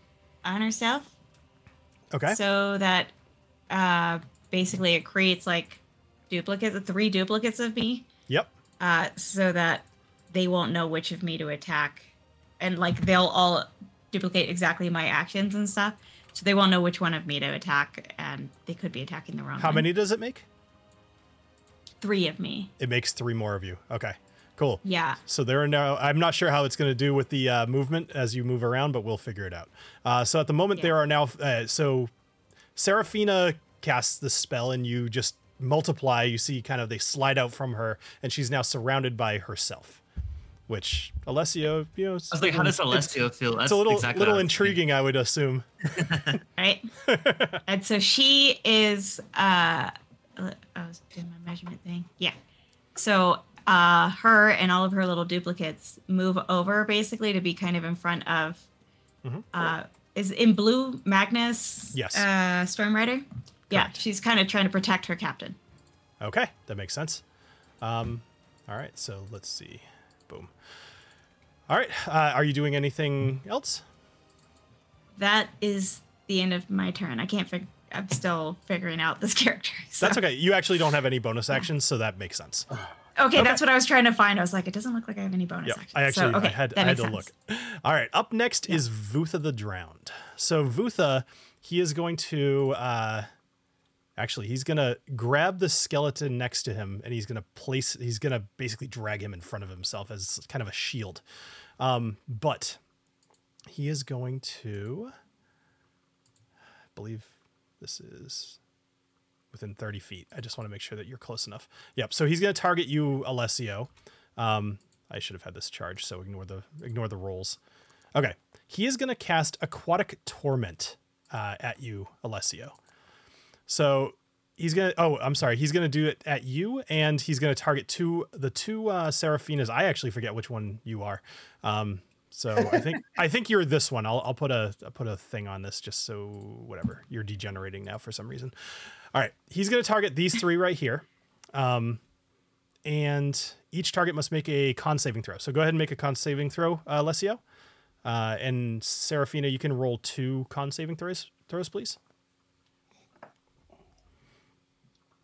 on herself. Okay. So that uh, basically it creates like duplicates, three duplicates of me, Yep. uh, so that they won't know which of me to attack. And like they'll all duplicate exactly my actions and stuff. So they won't know which one of me to attack, and they could be attacking the wrong How one. many does it make? Three of me. It makes three more of you. Okay. Cool. Yeah. So there are now. I'm not sure how it's going to do with the uh, movement as you move around, but we'll figure it out. Uh, so at the moment, Yeah. there are now. Uh, so Seraphina casts the spell, and you just multiply. You see, kind of they slide out from her, and she's now surrounded by herself. Which Alessio, you know, I was like, how does it's- Alessio feel? That's It's a little exactly little what I was intriguing, I would assume. Right. and so she is. uh I was doing my measurement thing. Yeah. So uh her and all of her little duplicates move over basically to be kind of in front of. Mhm. uh Is in blue Magnus? Yes. Uh, Storm Rider. Yeah, she's kind of trying to protect her captain. Okay, that makes sense. Um, all right, so let's see. Boom. All right, uh, are you doing anything else? That is the end of my turn. I can't figure. I'm still figuring out this character. so- That's okay. You actually don't have any bonus actions, so that makes sense. Okay, that's what I was trying to find. I was like, it doesn't look like I have any bonus Yeah, actions. I actually so, okay, I had I had to sense. look. All right, up next is Vutha the Drowned. So Vutha, he is going to uh actually he's gonna grab the skeleton next to him and he's gonna place he's gonna basically drag him in front of himself as kind of a shield. Um, but he is going to I believe this is within 30 feet. I just want to make sure that you're close enough. Yep. So he's going to target you, Alessio. Um, I should have had this charge, so ignore the ignore the rolls. Okay. He is going to cast Aquatic Torment uh, at you, Alessio. So he's gonna. Oh, I'm sorry. He's gonna do it at you, and he's gonna target two the two uh, Seraphinas. I actually forget which one you are. Um, so I think I think you're this one. I'll, I'll put a I'll put a thing on this just so whatever you're degenerating now for some reason. All right, he's gonna target these three right here, um, and each target must make a con saving throw. So go ahead and make a con saving throw, uh, Alessio. Uh, and Seraphina, you can roll two con saving throws, throws, please.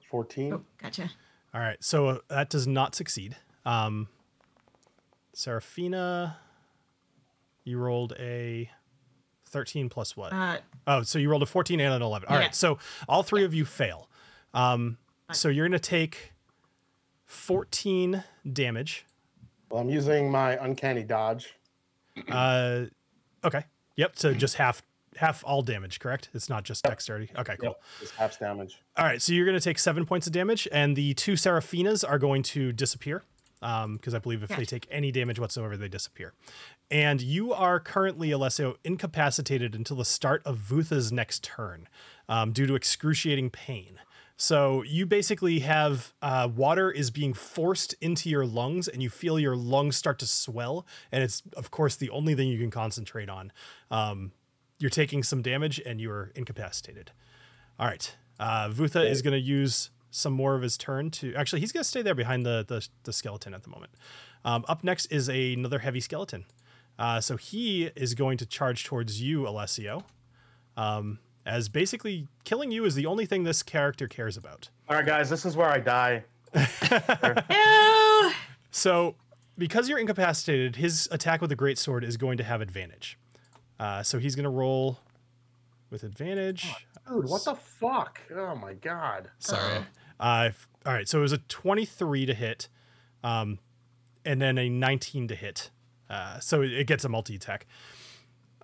14. Oh, gotcha. All right, so uh, that does not succeed. Um, Seraphina, you rolled a 13 plus what? Uh, oh, so you rolled a 14 and an 11. All Yeah. right, so all three of you fail. Um, so you're going to take 14 damage. Well, I'm using my uncanny dodge. Uh, okay. Yep, so just half half all damage, correct? It's not just dexterity. Okay, cool. Yep, just half damage. All right, so you're going to take seven points of damage, and the two Seraphinas are going to disappear because I believe if they take any damage whatsoever, they disappear. And you are currently, Alessio, incapacitated until the start of Vutha's next turn um, due to excruciating pain. So you basically have uh, water is being forced into your lungs, and you feel your lungs start to swell, and it's of course the only thing you can concentrate on. Um, you're taking some damage, and you are incapacitated. All right. Uh, Vutha is going to use some more of his turn to. Actually, he's going to stay there behind the, the, the skeleton at the moment. Um, up next is a, another heavy skeleton. Uh, so he is going to charge towards you, Alessio, um, as basically killing you is the only thing this character cares about. All right, guys, this is where I die. No. So, because you're incapacitated, his attack with the great sword is going to have advantage. Uh, so he's going to roll with advantage. Dude, what the fuck? Oh my god. Sorry. Uh, f- all right. So it was a 23 to hit, um, and then a 19 to hit. Uh, so it, it gets a multi attack.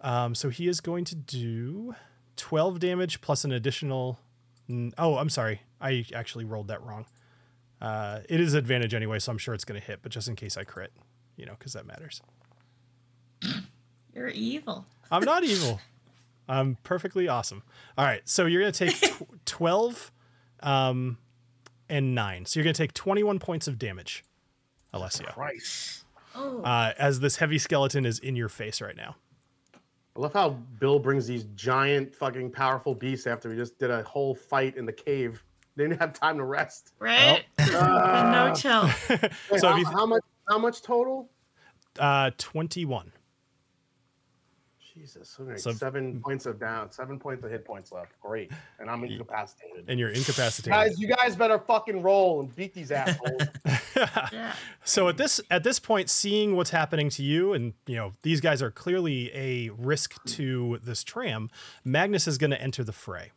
Um, so he is going to do 12 damage plus an additional. n- Oh, I'm sorry. I actually rolled that wrong. Uh, it is advantage anyway, so I'm sure it's going to hit, but just in case I crit, you know, because that matters. You're evil. I'm not evil. I'm perfectly awesome. All right, so you're gonna take tw- twelve, um, and nine. So you're gonna take twenty-one points of damage, Alessio, Christ. Oh. uh, as this heavy skeleton is in your face right now. I love how Bill brings these giant, fucking powerful beasts after we just did a whole fight in the cave. They didn't have time to rest. right? Ah. no chill. Wait, So how, if you- how much? How much total? Uh, twenty-one. Jesus, okay, seven points of down, seven points of hit points left. Great, and I'm incapacitated. and you're incapacitated. Guys, you guys better fucking roll and beat these assholes. Yeah. so at this at this point, seeing what's happening to you, and you know these guys are clearly a risk to this tram. Magnus is going to enter the fray.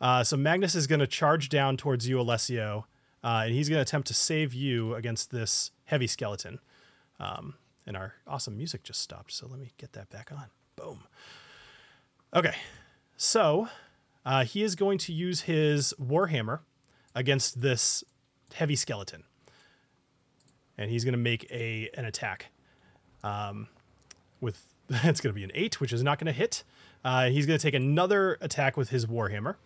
Uh, so Magnus is going to charge down towards you, Alessio, uh, and he's going to attempt to save you against this heavy skeleton. Um, and our awesome music just stopped, so let me get that back on. Boom. Okay, so uh, he is going to use his warhammer against this heavy skeleton and he's going to make a an attack. Um, with it's going to be an eight, which is not going to hit. Uh, he's going to take another attack with his warhammer,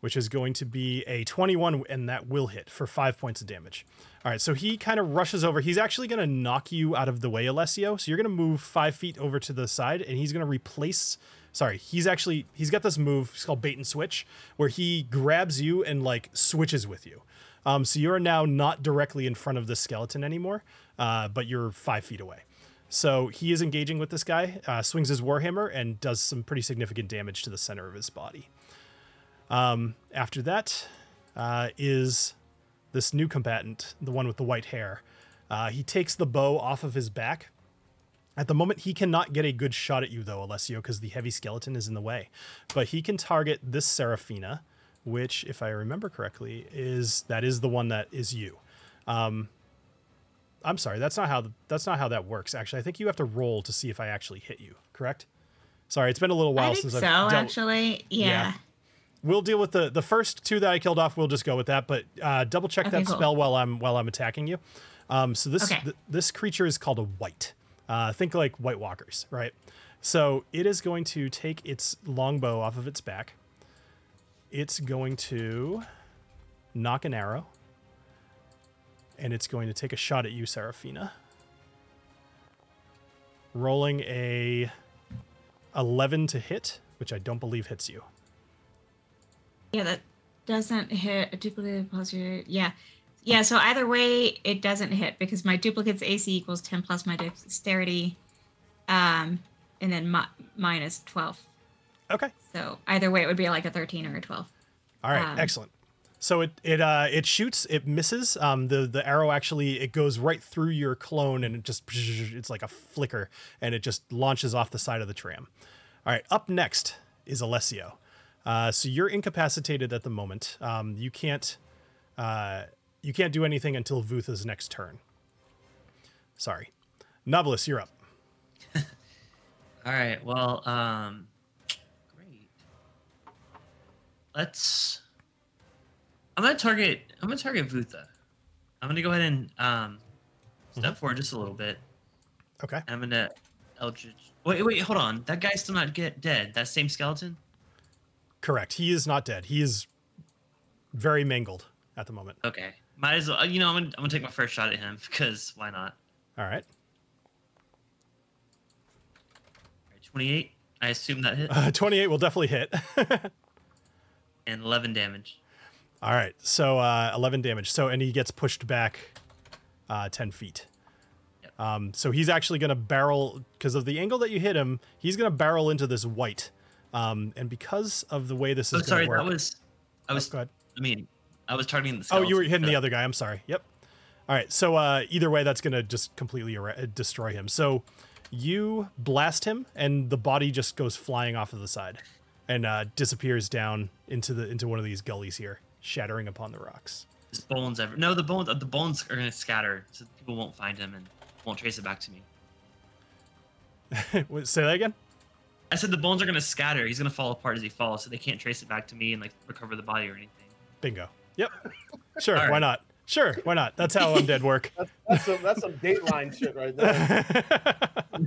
which is going to be a twenty-one, and that will hit for five points of damage. All right, so he kind of rushes over. He's actually going to knock you out of the way, Alessio. So you're going to move five feet over to the side, and he's going to replace. Sorry, he's actually he's got this move. It's called bait and switch, where he grabs you and like switches with you. Um, so you're now not directly in front of the skeleton anymore, uh, but you're five feet away. So he is engaging with this guy, uh, swings his warhammer, and does some pretty significant damage to the center of his body. Um, after that uh, is this new combatant, the one with the white hair. Uh, he takes the bow off of his back. At the moment, he cannot get a good shot at you, though, Alessio, because the heavy skeleton is in the way. But he can target this Seraphina, which, if I remember correctly, is that is the one that is you. Um, I'm sorry, that's not how that's not how that works. Actually, I think you have to roll to see if I actually hit you. Correct? Sorry, it's been a little while I think since so, I've dealt, actually. Yeah. Yeah. We'll deal with the the first two that I killed off. We'll just go with that, but uh, double check Okay, that cool. spell while I'm while I'm attacking you. Um, so this Okay. th- this creature is called a white. Uh, think like White Walkers, right? So it is going to take its longbow off of its back. It's going to knock an arrow, and it's going to take a shot at you, Seraphina. Rolling a 11 to hit, which I don't believe hits you. Yeah, that doesn't hit a duplicate plus your yeah. Yeah, so either way it doesn't hit because my duplicate's AC equals 10 plus my dexterity. Um and then mi- 12. Okay. So either way it would be like a 13 or a 12. All right, Um, excellent. So it it uh it shoots, it misses. Um, the the arrow actually it goes right through your clone and it just it's like a flicker and it just launches off the side of the tram. All right, up next is Alessio. Uh, so you're incapacitated at the moment. Um, you can't uh, you can't do anything until Vutha's next turn. Sorry, Nobilis, you're up. All right. Well, um, great. Let's. I'm gonna target. I'm gonna target Vutha. I'm gonna go ahead and um, step forward just a little bit. Okay. I'm gonna Eldritch. Wait, wait, hold on. That guy's still not get dead. That same skeleton. Correct. He is not dead. He is very mangled at the moment. Okay. Might as well. You know, I'm gonna, I'm gonna take my first shot at him because why not? All right. All right, 28. I assume that hit Uh, 28 will definitely hit. and 11 damage. All right. So uh, 11 damage. So, and he gets pushed back uh, 10 feet. Yep. Um, so he's actually going to barrel, because of the angle that you hit him, he's going to barrel into this white. Um, and because of the way this Oh, is going sorry. to work. That was. I Oh, was. ahead. I mean, I was targeting the. Oh, you were hitting the other guy. I'm sorry. Yep. All right. So uh, either way, that's gonna just completely era- destroy him. So you blast him, and the body just goes flying off of the side, and uh, disappears down into the into one of these gullies here, shattering upon the rocks. His bones ever? No, the bones. The bones are gonna scatter, so people won't find him and won't trace it back to me. Say that again. I said the bones are gonna scatter. He's gonna fall apart as he falls, so they can't trace it back to me and like recover the body or anything. Bingo. Yep. Sure. All Why right. not? Sure. Why not? That's how undead work. That's that's some that's some Dateline shit right there. All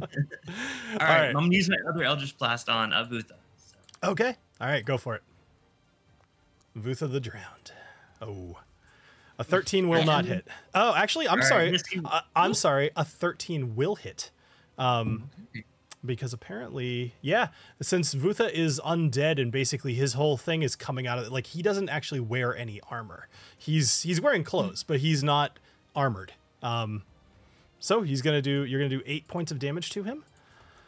right, right. I'm gonna use my other Eldritch Blast on Avutha. So. Okay. All right, go for it. Vutha the Drowned. Oh. A 13 will not hit. Oh, actually, I'm All right, sorry. this team- I, I'm sorry. A 13 will hit. Um, because apparently, yeah, since Vutha is undead and basically his whole thing is coming out of it, like he doesn't actually wear any armor. He's he's wearing clothes, but he's not armored. Um, so he's gonna do. You're gonna do eight points of damage to him.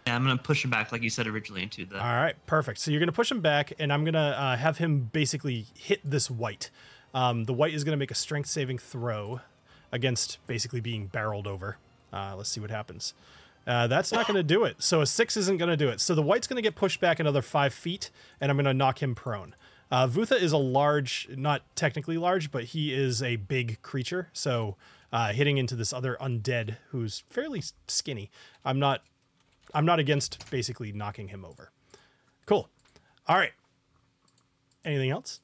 Yeah, I'm gonna push him back like you said originally into the. All right, perfect. So you're going to push him back, and I'm going to uh, have him basically hit this white. Um, the white is going to make a strength saving throw against basically being barreled over. Uh, let's see what happens. Uh, that's not going to do it. So a six isn't going to do it. So the white's going to get pushed back another five feet, and I'm going to knock him prone. Uh, Vutha is a large, not technically large, but he is a big creature. So uh, hitting into this other undead who's fairly skinny, I'm not I'm not against basically knocking him over. Cool. All right. Anything else?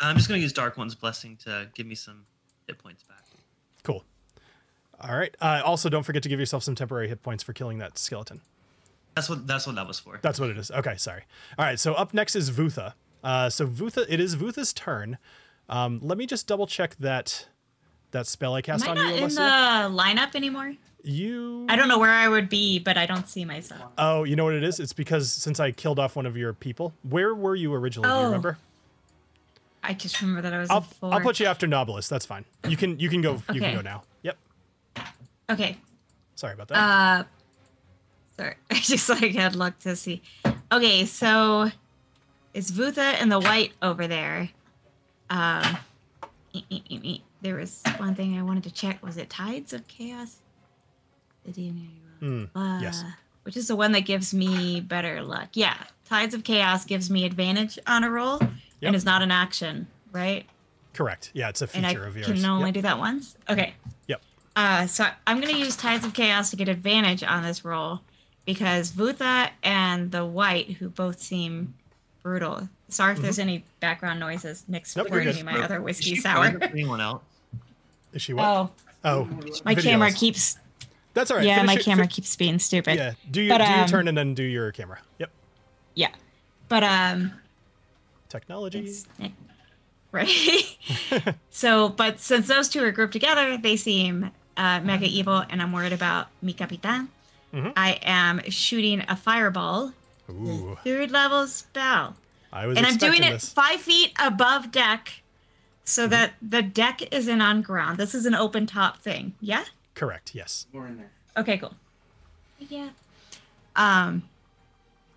I'm just gonna use Dark One's blessing to give me some hit points back. Cool. All right. Uh, also, don't forget to give yourself some temporary hit points for killing that skeleton. That's what that's what that was for. That's what it is. Okay, sorry. All right. So up next is Vutha. Uh, so Vutha, it is Vutha's turn. Um, let me just double check that that spell I Am cast I on not you, in the lineup anymore? You. I don't know where I would be, but I don't see myself. Oh, you know what it is? It's because since I killed off one of your people. Where were you originally? Do you Oh. remember? I just remember that I was I'll, a four. I'll put you after Nobilis. That's fine. You can you can go you can go now. Yep. Okay. Sorry about that. Uh, sorry. I just like had luck to see. Okay, so it's Vutha and the white over there. Um, e- e- e- e- there was one thing I wanted to check. Was it Tides of Chaos? The DNA roll. Hmm, yes. Uh, Which is the one that gives me better luck? Yeah, Tides of Chaos gives me advantage on a roll, Yep. and is not an action, right? Correct. Yeah, it's a and I feature of yours. can only Yep. do that once. Okay. Yep. Uh, so I'm gonna use Tides of Chaos to get advantage on this roll because Vutha and the White, who both seem brutal. Sorry if there's any background noises. Nick's Mm-hmm. Nope, pouring me my other Is whiskey she sour. frozen for anyone out? Is she what? Oh, Oh, my videos. camera keeps. That's all right. yeah, Finish my your- camera fi- keeps being stupid. yeah, do your But, do your um, turn and then do your camera. Yep. Yeah. But um, Technology. Right. so, but since those two are grouped together, they seem uh, mega evil, and I'm worried about Mi Capitan. Mhm. I am shooting a fireball, Ooh, third level spell, I was and I'm expecting doing it five feet above deck, Mm-hmm. so that the deck isn't on ground. This is an open top thing. Yeah. Correct. Yes. More in there. Okay. Cool. Yeah. Um.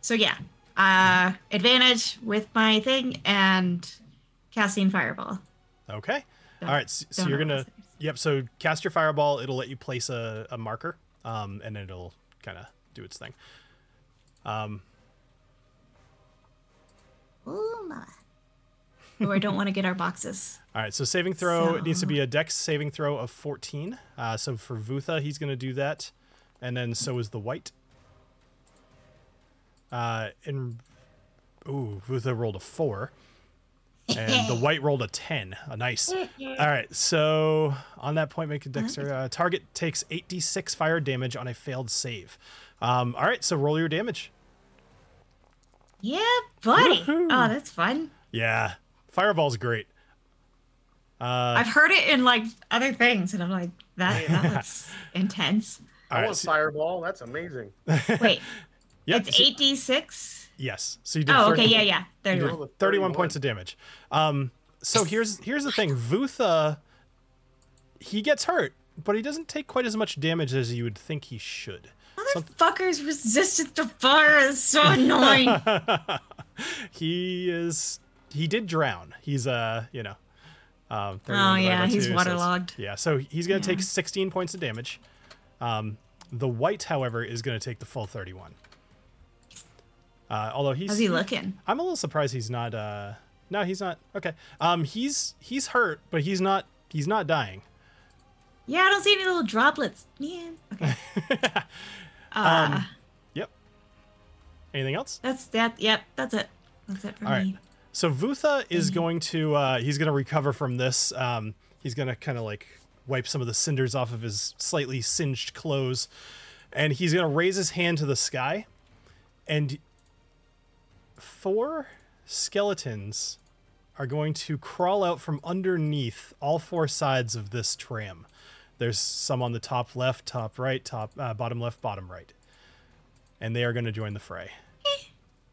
So yeah, uh, advantage with my thing and casting fireball. Okay. Don't- All right. So, so you're gonna. What this is. Yep. So cast your fireball. It'll let you place a, a marker, um, and then it'll kind of do its thing. Um, Ooh, my. Oh, I don't want to get our boxes. All right, so saving throw it needs to be a dex saving throw of 14. Uh, so for Vutha, he's going to do that, and then so is the white. Uh, and ooh, Vutha rolled a four, and the white rolled a 10. a nice. All right, so on that point, make a dexter Uh, target takes 8d6 fire damage on a failed save. Um, all right, so roll your damage. Yeah, buddy. Woohoo. Oh, that's fun. Yeah, fireball's great. Uh, I've heard it in like other things, and I'm like, that that looks intense. all I right, want so- fireball. That's amazing. Wait, yep, it's so- eight d six. Yes. So you did. Oh, 30 okay, yeah, yeah. There you you did go. 31 points of damage. Um, so here's here's the thing. Vutha, he gets hurt, but he doesn't take quite as much damage as you would think he should. Some- Motherfuckers resisted the fire. It's so annoying. he is he did drown. He's uh you know Um, Oh yeah, he's two, so it's- waterlogged. yeah, so he's going to Yeah. take 16 points of damage. Um, the white, however, is going to take the full 31. Uh, although he's How's he looking? I'm a little surprised he's not. Uh, no, he's not. Okay. Um, he's he's hurt, but he's not. He's not dying. Yeah, I don't see any little droplets. Yeah. Okay. uh, Um, Yep. Anything else? that's that. Yep, that's it. That's it for All right. me. So Vutha is Mhm. going to. Uh, he's going to recover from this. Um, he's going to kind of like wipe some of the cinders off of his slightly singed clothes, and he's going to raise his hand to the sky, and four skeletons are going to crawl out from underneath all four sides of this tram. There's some on the top left, top right, top uh, bottom left, bottom right, and they are going to join the fray.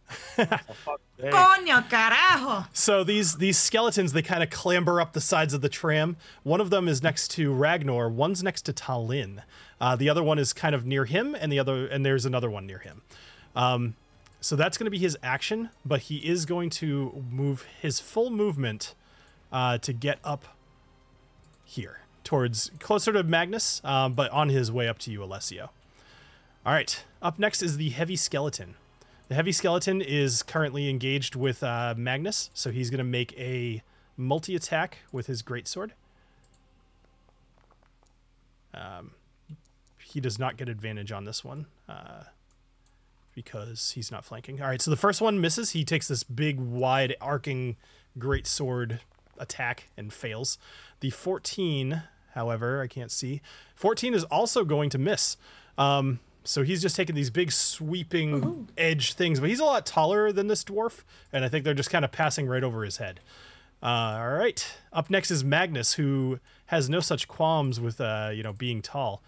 Fuck. Hey, Coño carajo! So these these skeletons they kind of clamber up the sides of the tram. One of them is next to Ragnar. One's next to Talin. Uh, the other one is kind of near him, and the other and there's another one near him. Um, so that's going to be his action, but he is going to move his full movement uh, to get up here towards closer to Magnus, um, but on his way up to you, Alessio. All right. Up next is the heavy skeleton. The heavy skeleton is currently engaged with uh, Magnus, so he's going to make a multi attack with his greatsword. Um, he does not get advantage on this one uh, because he's not flanking. All right, so the first one misses. He takes this big, wide, arcing greatsword attack and fails. The 14, however, I can't see. 14 is also going to miss. Um, so he's just taking these big sweeping edge things, but he's a lot taller than this dwarf, and I think they're just kind of passing right over his head. Uh, all right. Up next is Magnus, who has no such qualms with uh, you know being tall,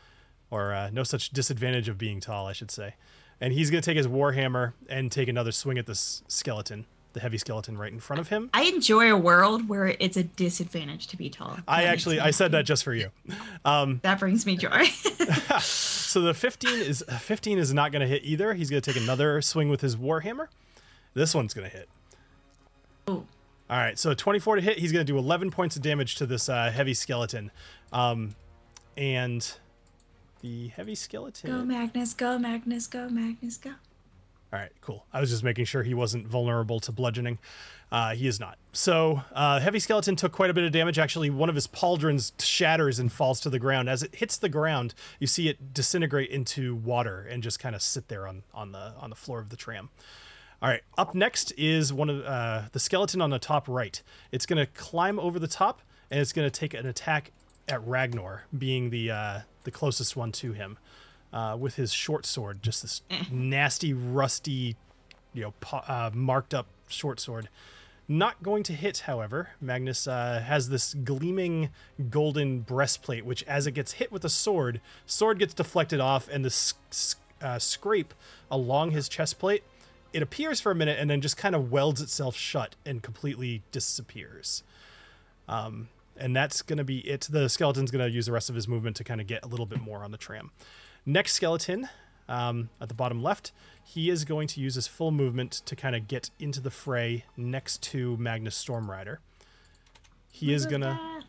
or uh, no such disadvantage of being tall, I should say. And he's gonna take his warhammer and take another swing at this skeleton, the heavy skeleton right in front of him. I enjoy a world where it's a disadvantage to be tall. I That makes actually I said that just for you. That brings me joy. So the 15 is 15 is not going to hit either. He's going to take another swing with his warhammer. This one's going to hit. Ooh. All right, so 24 to hit. He's going to do 11 points of damage to this uh, heavy skeleton. Um, and the heavy skeleton. go Magnus, go Magnus, go Magnus, go. All right, cool. I was just making sure he wasn't vulnerable to bludgeoning. Uh, he is not. So, uh, Heavy Skeleton took quite a bit of damage. Actually, one of his pauldrons shatters and falls to the ground. As it hits the ground, you see it disintegrate into water and just kind of sit there on, on the on the floor of the tram. All right, up next is one of uh, the skeleton on the top right. It's going to climb over the top and it's going to take an attack at Ragnar, being the uh, the closest one to him, uh, with his short sword. Just this nasty, rusty, you know, po- uh, marked up short sword. Not going to hit, however. Magnus uh, has this gleaming golden breastplate, which, as it gets hit with a sword, sword gets deflected off, and the s- s- uh, scrape along his chest plate. It appears for a minute and then just kind of welds itself shut and completely disappears. Um, and that's going to be it. The skeleton's going to use the rest of his movement to kind of get a little bit more on the tram. Next skeleton, um, at the bottom left, he is going to use his full movement to kind of get into the fray next to Magnus Stormrider. He is gonna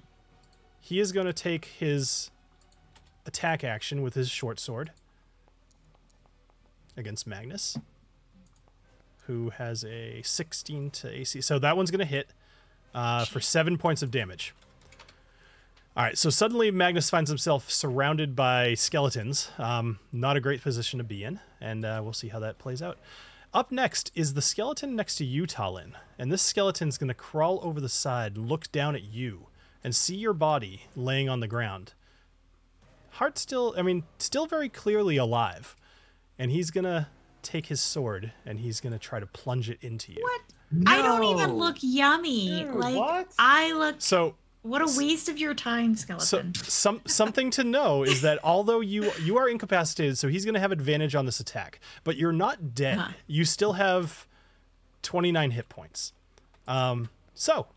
he is gonna take his attack action with his short sword against Magnus, who has a 16 to AC. So that one's gonna hit uh, for seven points of damage. All right, so suddenly Magnus finds himself surrounded by skeletons. Um, not a great position to be in, and uh, we'll see how that plays out. Up next is the skeleton next to you, Talin, and this skeleton's going to crawl over the side, look down at you, and see your body laying on the ground. Heart still, I mean, still very clearly alive, and he's going to take his sword and he's going to try to plunge it into you. What? I don't even look yummy. Dude, like what? I look. So What a waste of your time, So skeleton. some something to know is that although you you are incapacitated, so he's going to have advantage on this attack, but you're not dead. Uh-huh. You still have 29 hit points. Um, so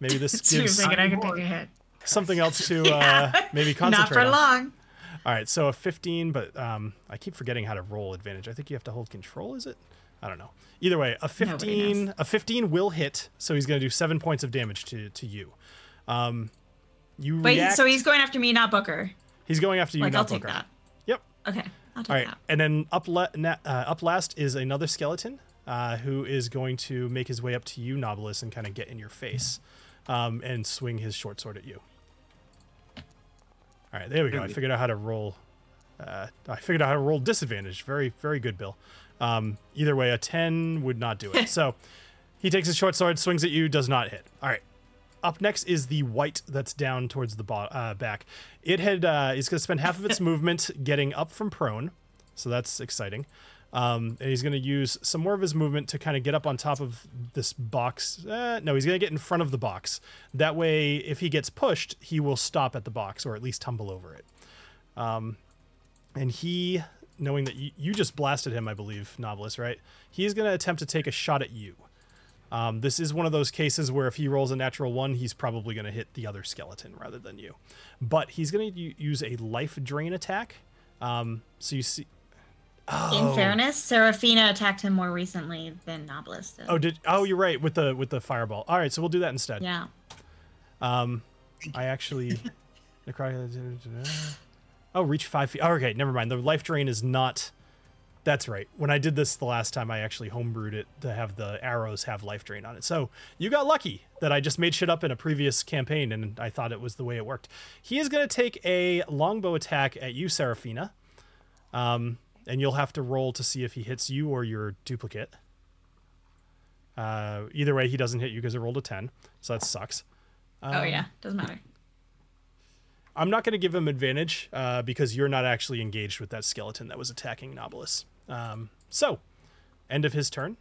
maybe this She gives thinking I could take a hit. something else to uh, maybe concentrate. Not for on. long. All right, so a 15, but um, I keep forgetting how to roll advantage. I think you have to hold control. Is it? I don't know. Either way, a 15 a 15 will hit, so he's going to do seven points of damage to to you. Um, you Wait, react. so he's going after me, not Booker. he's going after you. like not I'll take Booker. that. Yep. Okay, I'll take All right, that. and then up le- na- uh, up last is another skeleton uh, who is going to make his way up to you, Nobilis, and kind of get in your face, um, and swing his short sword at you. All right, there we go. I figured out how to roll. Uh, I figured out how to roll disadvantage. Very, very good, Bill. Um, either way, a ten would not do it. so he takes his short sword, swings at you, does not hit. All right. Up next is the white that's down towards the bo- uh, back. It had uh, is going to spend half of its movement getting up from prone, so that's exciting. Um, and he's going to use some more of his movement to kind of get up on top of this box. Uh, no, he's going to get in front of the box. That way, if he gets pushed, he will stop at the box or at least tumble over it. Um, and he, knowing that you, you just blasted him, I believe, Nobilis, right? He's going to attempt to take a shot at you. Um, this is one of those cases where if he rolls a natural one, he's probably going to hit the other skeleton rather than you. But he's going to use a life drain attack. Um, so you see. In Oh. fairness, Seraphina attacked him more recently than Nobilis did. Oh, did oh you're right with the with the fireball. All right, so we'll do that instead. yeah. Um, I actually. oh, reach five feet. Oh, okay, never mind. The life drain is not. That's right. When I did this the last time, I actually homebrewed it to have the arrows have life drain on it. So you got lucky that I just made shit up in a previous campaign, and I thought it was the way it worked. He is going to take a longbow attack at you, Seraphina. Um, and you'll have to roll to see if he hits you or your duplicate. Uh, either way, he doesn't hit you because it rolled a 10, so that sucks. oh yeah, doesn't matter. I'm not going to give him advantage uh, because you're not actually engaged with that skeleton that was attacking Nobilis. Um, so, end of his turn.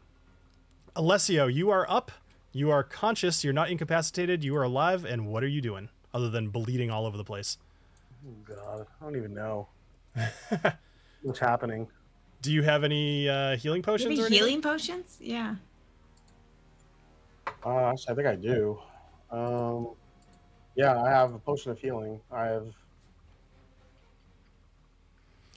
Alessio, you are up. You are conscious. You're not incapacitated. You are alive. And what are you doing other than bleeding all over the place? Oh God, I don't even know what's happening. Do you have any uh, healing potions Maybe or healing potions? Yeah. Uh, actually, I think I do. Um, yeah, I have a potion of healing. I have.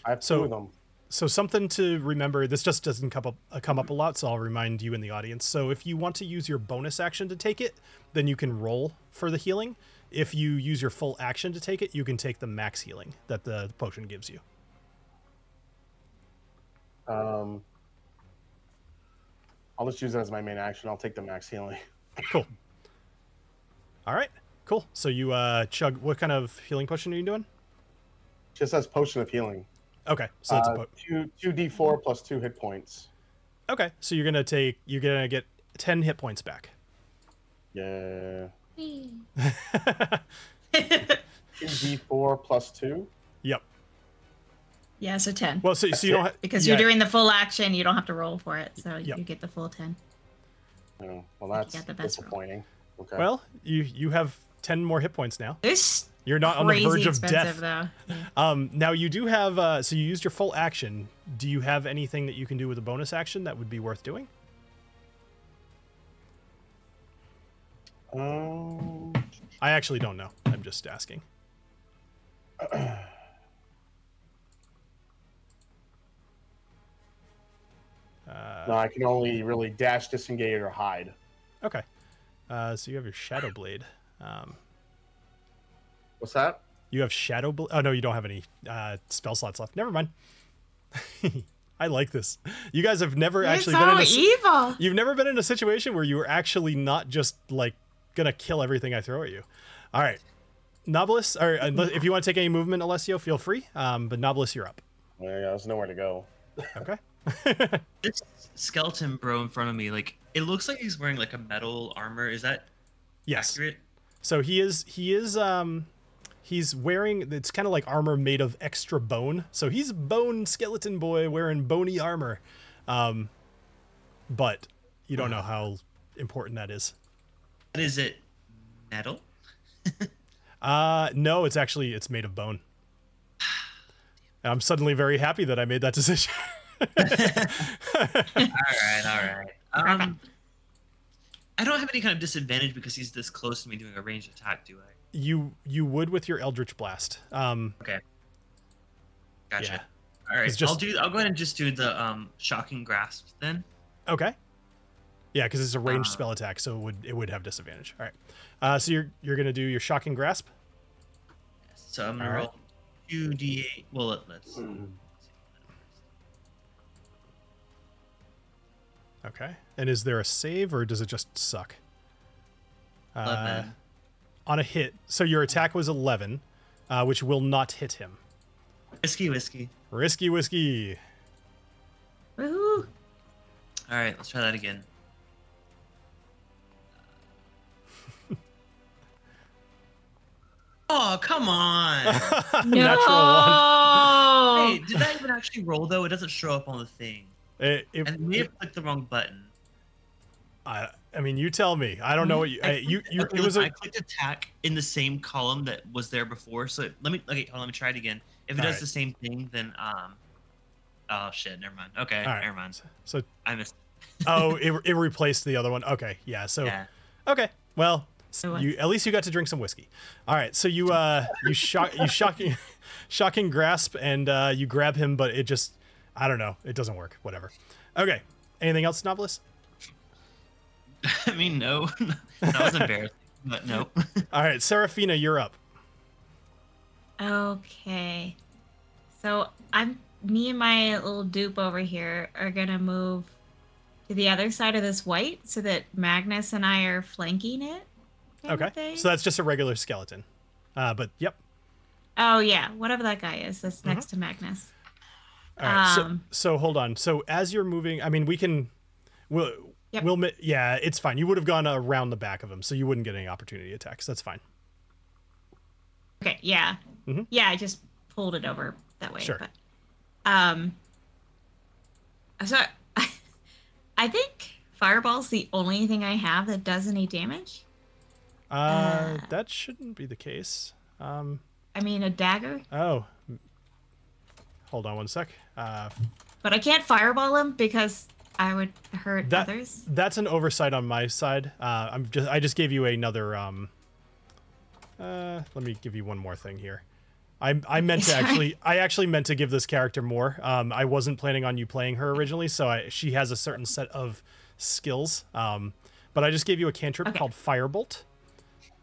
I have So- two of them. So something to remember. This just doesn't come up uh, come up a lot, so I'll remind you in the audience. So if you want to use your bonus action to take it, then you can roll for the healing. If you use your full action to take it, you can take the max healing that the potion gives you. Um, I'll just use it as my main action. I'll take the max healing. Cool. All right. Cool. So you uh chug. What kind of healing potion are you doing? Just says potion of healing. Okay. So it's a Uh, po- two two d four plus two hit points. okay. So you're gonna take. You're gonna get ten hit points back. Yeah. Two d four plus two. Yep. Yeah, so 10. Well, so, so you don't ha- because yeah, you're doing the full action, you don't have to roll for it. So Yep. you get the full 10. Oh, well, that's the best roll. disappointing. Okay. Well, you you have ten more hit points now. This You're not on the verge of death. though. Yeah. Um, now you do have. Uh, so you used your full action. Do you have anything that you can do with a bonus action that would be worth doing? Um, I actually don't know. I'm just asking. no, I can only really dash, disengage, or hide. Okay. Uh, so you have your shadow blade. Um, What's that? you have shadow blade. Oh no, you don't have any uh, spell slots left. Never mind. I like this. You guys have never You're actually so been in a. s- evil. You've never been in a situation where you were actually not just like gonna kill everything I throw at you. All right, Nobilis, or unless- if you want to take any movement, Alessio, feel free. Um, but Nobilis, you're up. Well, yeah, there's nowhere to go. Okay. This skeleton bro in front of me, like it looks like he's wearing like a metal armor. Is that yes. accurate? So he is. He is. Um, he's wearing. It's kind of like armor made of extra bone. So he's bone skeleton boy wearing bony armor. Um, but you don't know how important that is. But is it metal? Uh, no, it's actually it's made of bone. And I'm suddenly very happy that I made that decision. all right, all right. Um, I don't have any kind of disadvantage because he's this close to me doing a ranged attack, do I? You you would with your Eldritch Blast. Um, Okay. Gotcha. Yeah. All right. Just- I'll do. I'll go ahead and just do the um shocking grasp then. okay. Yeah, because it's a ranged Ah. spell attack, so it would it would have disadvantage. All right. Uh, so you're you're gonna do your shocking grasp. So I'm gonna All right. roll two d8. Well, let- let's. Okay. And is there a save or does it just suck? Uh. On a hit, so your attack was 11, uh, which will not hit him. Risky whiskey. Risky whiskey. Woohoo! All right, let's try that again. oh come on! No. Natural Wait, did that even actually roll though? It doesn't show up on the thing. It, it, And may have clicked the wrong button. I, I mean, you tell me. I don't know what you. I, you, you it was listen, I a. clicked attack in the same column that was there before. So let me okay, hold on, let me try it again. If it does right. the same thing, then um, oh shit, never mind. Okay, All right. never mind. So, I missed. oh, it, it replaced the other one. Okay, yeah. So, Yeah. okay. Well, So you at least you got to drink some whiskey. All right. So you uh you shock you shocking shocking grasp and uh you grab him, but it just I don't know. It doesn't work. Whatever. Okay. Anything else, Nobilis? I mean, no, that was embarrassing, but no. All right, Seraphina, you're up. Okay. So I'm me and my little dupe over here are gonna move to the other side of this white so that Magnus and I are flanking it. Okay. So that's just a regular skeleton. Uh, but yep. Oh yeah, whatever that guy is that's next to Magnus. All right. Um, so, so hold on. So as you're moving, I mean, we can, we'll, Yep. we'll, yeah, it's fine. You would have gone around the back of him, so you wouldn't get any opportunity attacks. That's fine. Okay, yeah. Mhm. Yeah, I just pulled it over that way. Sure. But um so I think fireball's the only thing I have that does any damage. Uh, Uh. that shouldn't be the case. Um, I mean a dagger, oh, hold on one sec. Uh, but I can't fireball him because I would hurt that others. that's an oversight on my side. Uh, I'm just I just gave you another um. Uh, let me give you one more thing here. I I meant to actually I actually meant to give this character more. Um, I wasn't planning on you playing her originally, so I, she has a certain set of skills. Um, but I just gave you a cantrip Okay. called Firebolt,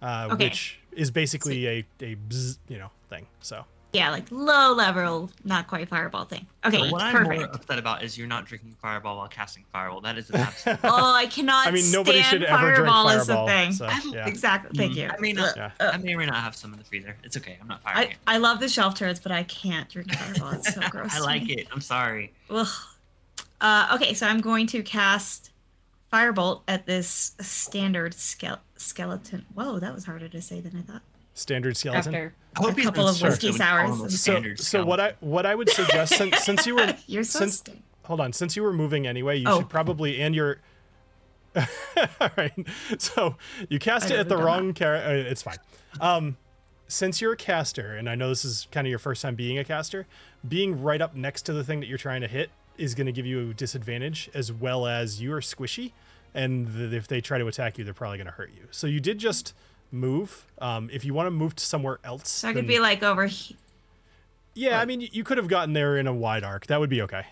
uh, Okay. which is basically a a bzz, you know thing. So Yeah, like low level, not quite fireball thing. Okay, So what I'm more perfect. upset about is you're not drinking Fireball while casting Fireball. That is an absolute. oh, I cannot. I mean, nobody stand should ever drink fireball is the Fireball. thing. So, yeah. Exactly. Thank you. I may not. Yeah. I may or may not have some in the freezer. It's okay. I'm not firing I, it. I love the shelf turrets, but I can't drink fireball. It's so gross. I to like me. it. I'm sorry. Ugh. Uh, okay, so I'm going to cast Firebolt at this standard skele- skeleton. Whoa, that was harder to say than I thought. Standard skeleton. After I hope a couple of whiskey with sours. So, so what I what I would suggest since since you were You're so since st- hold on since you were moving anyway, you Oh. should probably and you're all right. So you cast I've it at the wrong character. Uh, it's fine. Um, since you're a caster, and I know this is kind of your first time being a caster, being right up next to the thing that you're trying to hit is going to give you a disadvantage, as well as you are squishy, and th- if they try to attack you, they're probably going to hurt you. So you did just move. Um, if you want to move to somewhere else, So I could then- be like over here. yeah, I mean, you could have gotten there in a wide arc. That would be okay.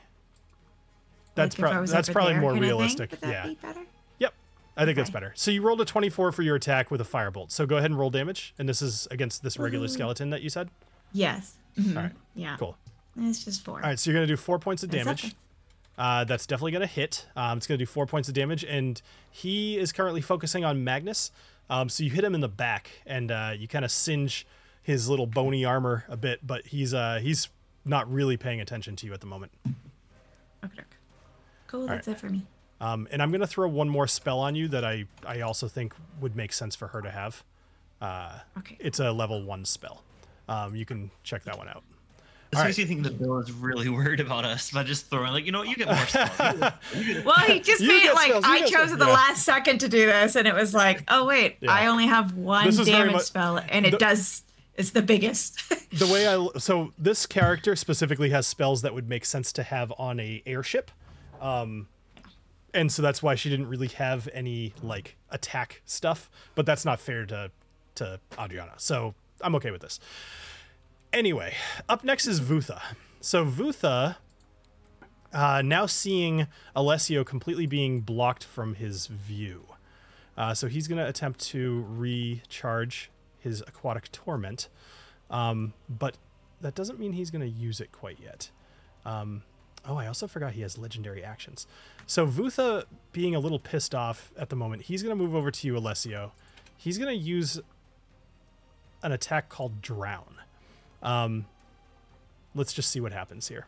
That's like that's probably there more realistic. Yeah. be? Yep. I think that's better. So you rolled a 24 for your attack with a firebolt. So go ahead and roll damage. And this is against this regular skeleton that you said. Yes. Mhm. All right. Yeah. Cool. It's just four. All right. So you're gonna do four points of damage. okay. Uh, that's definitely gonna hit. Um, it's gonna do four points of damage, and he is currently focusing on Magnus. Um, so you hit him in the back, and uh, you kind of singe his little bony armor a bit, but he's uh, he's not really paying attention to you at the moment. Okay. Cool. That's it for me. Um, and I'm gonna throw one more spell on you that I I also think would make sense for her to have. Uh, Okay. it's a level one spell. Um, you can check that one out. This All makes me think that Bill is really worried about us by just throwing like, you know what, you get more spells. You get- you get- Well, he just You made it like spells, I chose spells. at the Yeah. last second to do this, and it was like, oh wait, Yeah. I only have one This is very damage much- spell, and it the- does. It's the biggest. The way I so this character specifically has spells that would make sense to have on a airship, um, and so that's why she didn't really have any like attack stuff. But that's not fair to to Adriana, so I'm okay with this. Anyway, up next is Vutha. So Vutha uh, now seeing Alessio completely being blocked from his view. Uh, so he's going to attempt to recharge his aquatic torment, um, but that doesn't mean he's going to use it quite yet. Um, oh, I also forgot he has legendary actions. So Vutha, being a little pissed off at the moment, he's going to move over to you, Alessio. He's going to use an attack called Drown. Um, let's just see what happens here.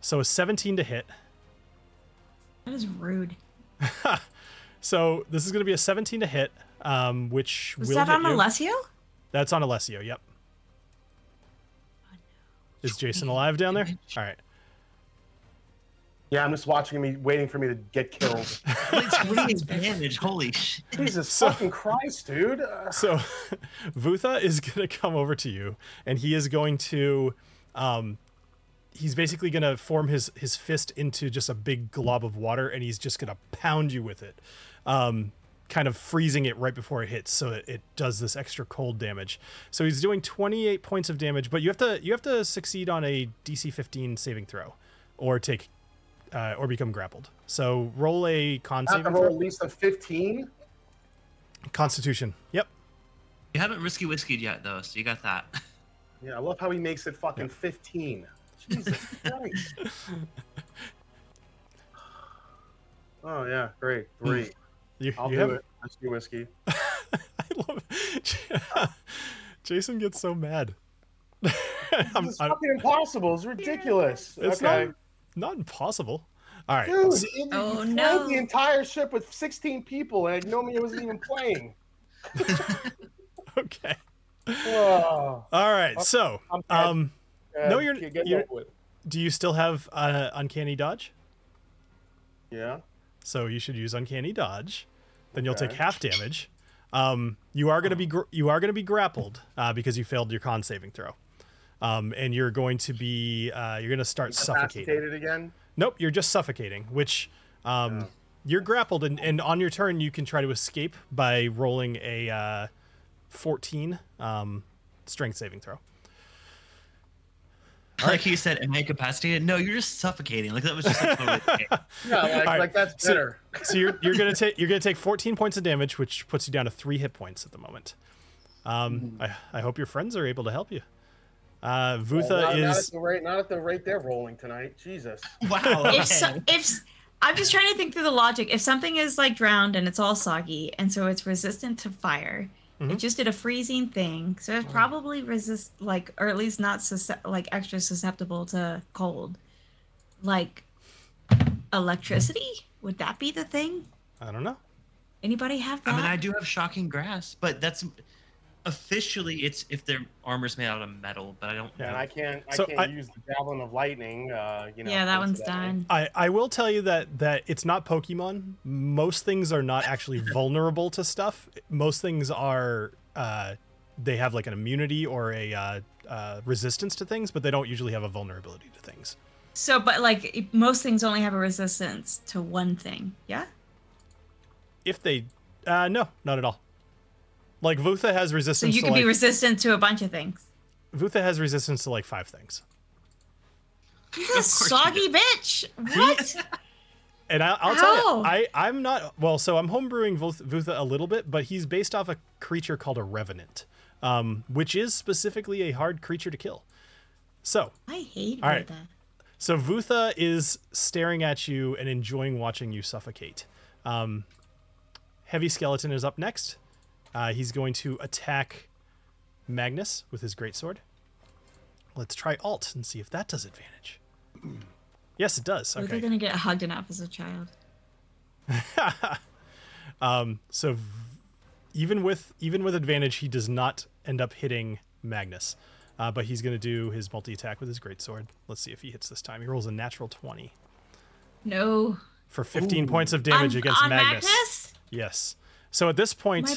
So a 17 to hit. That is rude. So this is going to be a 17 to hit, um, which Was will that on you. Alessio? That's on Alessio. Yep. Is Jason alive down there? All right. Yeah, I'm just watching me, waiting for me to get killed. It's really advantage. Holy shit. Jesus So- fucking Christ, dude. Uh, So Vutha is going to come over to you, and he is going to, um, he's basically going to form his his fist into just a big glob of water, and he's just going to pound you with it, um, kind of freezing it right before it hits, so that it does this extra cold damage. So he's doing 28 points of damage, but you have to you have to succeed on a DC 15 saving throw, or take. Uh, or become grappled. So roll a con I have to roll at least a 15. Constitution. Yep. You haven't risky whiskeyed yet though, so you got that. Yeah, I love how he makes it fucking 15. Jesus Christ. Oh yeah, great, great. You, I'll you do have, it. Let's whiskey. I love it. Jason gets so mad. I'm- It's I'm- impossible. It's ridiculous. it's okay. not, not impossible. All right. Dude, s- it, Oh, no. the entire ship with 16 people, and Nomi wasn't even playing. Okay. Oh, All right. So, I'm um, uh, No, you're- get- get you're- over do you still have uh, uncanny dodge? Yeah. So you should use uncanny dodge. Then you'll take half damage. Um, you are gonna be gr- you are gonna be grappled uh, because you failed your con saving throw. Um, and you're going to be uh, you're gonna start suffocating. Incapacitated again. Nope, you're just suffocating, which um, you're grappled, and, and on your turn, you can try to escape by rolling a uh, 14 um, strength saving throw. Like you said, am I incapacitated? No, you're just suffocating. Like that was just like, totally okay. Yeah, like, right, like that's so- better. So you're, you're gonna take you're gonna take 14 points of damage, which puts you down to three hit points at the moment. Um, I, I hope your friends are able to help you. Uh, Vutha Well, not, not is at the rate, not at the rate they're rolling tonight. Jesus. Wow. If okay. so, if s- I'm just trying to think through the logic. If something is like drowned and it's all soggy, and so it's resistant to fire, Mhm. it just did a freezing thing, so it's probably resist like, or at least not susce- like extra susceptible to cold. Like electricity, would that be the thing? I don't know. Anybody have that? I mean, I do have shocking grasp, but that's officially it's if their armor's made out of metal, but I don't. Yeah, know. I can't. I So can't I- use the javelin of lightning. Uh, you know. yeah, that one's coincidentally. done. I, I will tell you that that it's not Pokemon. Most things are not actually vulnerable to stuff. Most things are uh, they have like an immunity or a uh, uh, resistance to things, but they don't usually have a vulnerability to things. So, but like most things only have a resistance to one thing. Yeah. If they, uh, no, not at all. Like Vutha has So resistance. you to could be like, resistant to a bunch of things. Vutha has resistance to like five things. He's Of a soggy bitch. What? And I, I'll tell you, I, I'm not well. So I'm homebrewing Vutha a little bit, but he's based off a creature called a revenant, um, which is specifically a hard creature to kill. So, I hate All right. that. so Vutha is staring at you and enjoying watching you suffocate. Um, Heavy Skeleton is up next. Uh, he's going to attack Magnus with his greatsword. Let's try Alt and see if that does advantage. Yes, it does. We're Okay. gonna get hugged enough as a child. Um, so v- even with even with advantage, he does not end up hitting Magnus. Uh, but he's going to do his multi attack with his greatsword. Let's see if he hits this time. He rolls a natural 20 No. for 15 points of damage on, against on Magnus. Magnus? Yes. So at this point.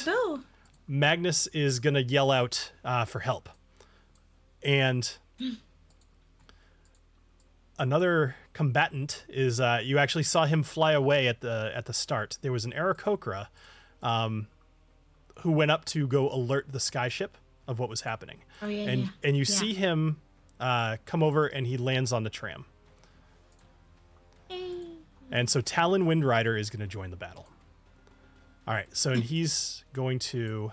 Magnus is going to yell out uh, for help. And another combatant is uh, you actually saw him fly away at the at the start. There was an Aarakocra um, who went up to go alert the skyship of what was happening. Oh yeah, and yeah. and you Yeah. see him uh, come over and he lands on the tram. And so Talon Windrider is going to join the battle. All right, so and he's going to,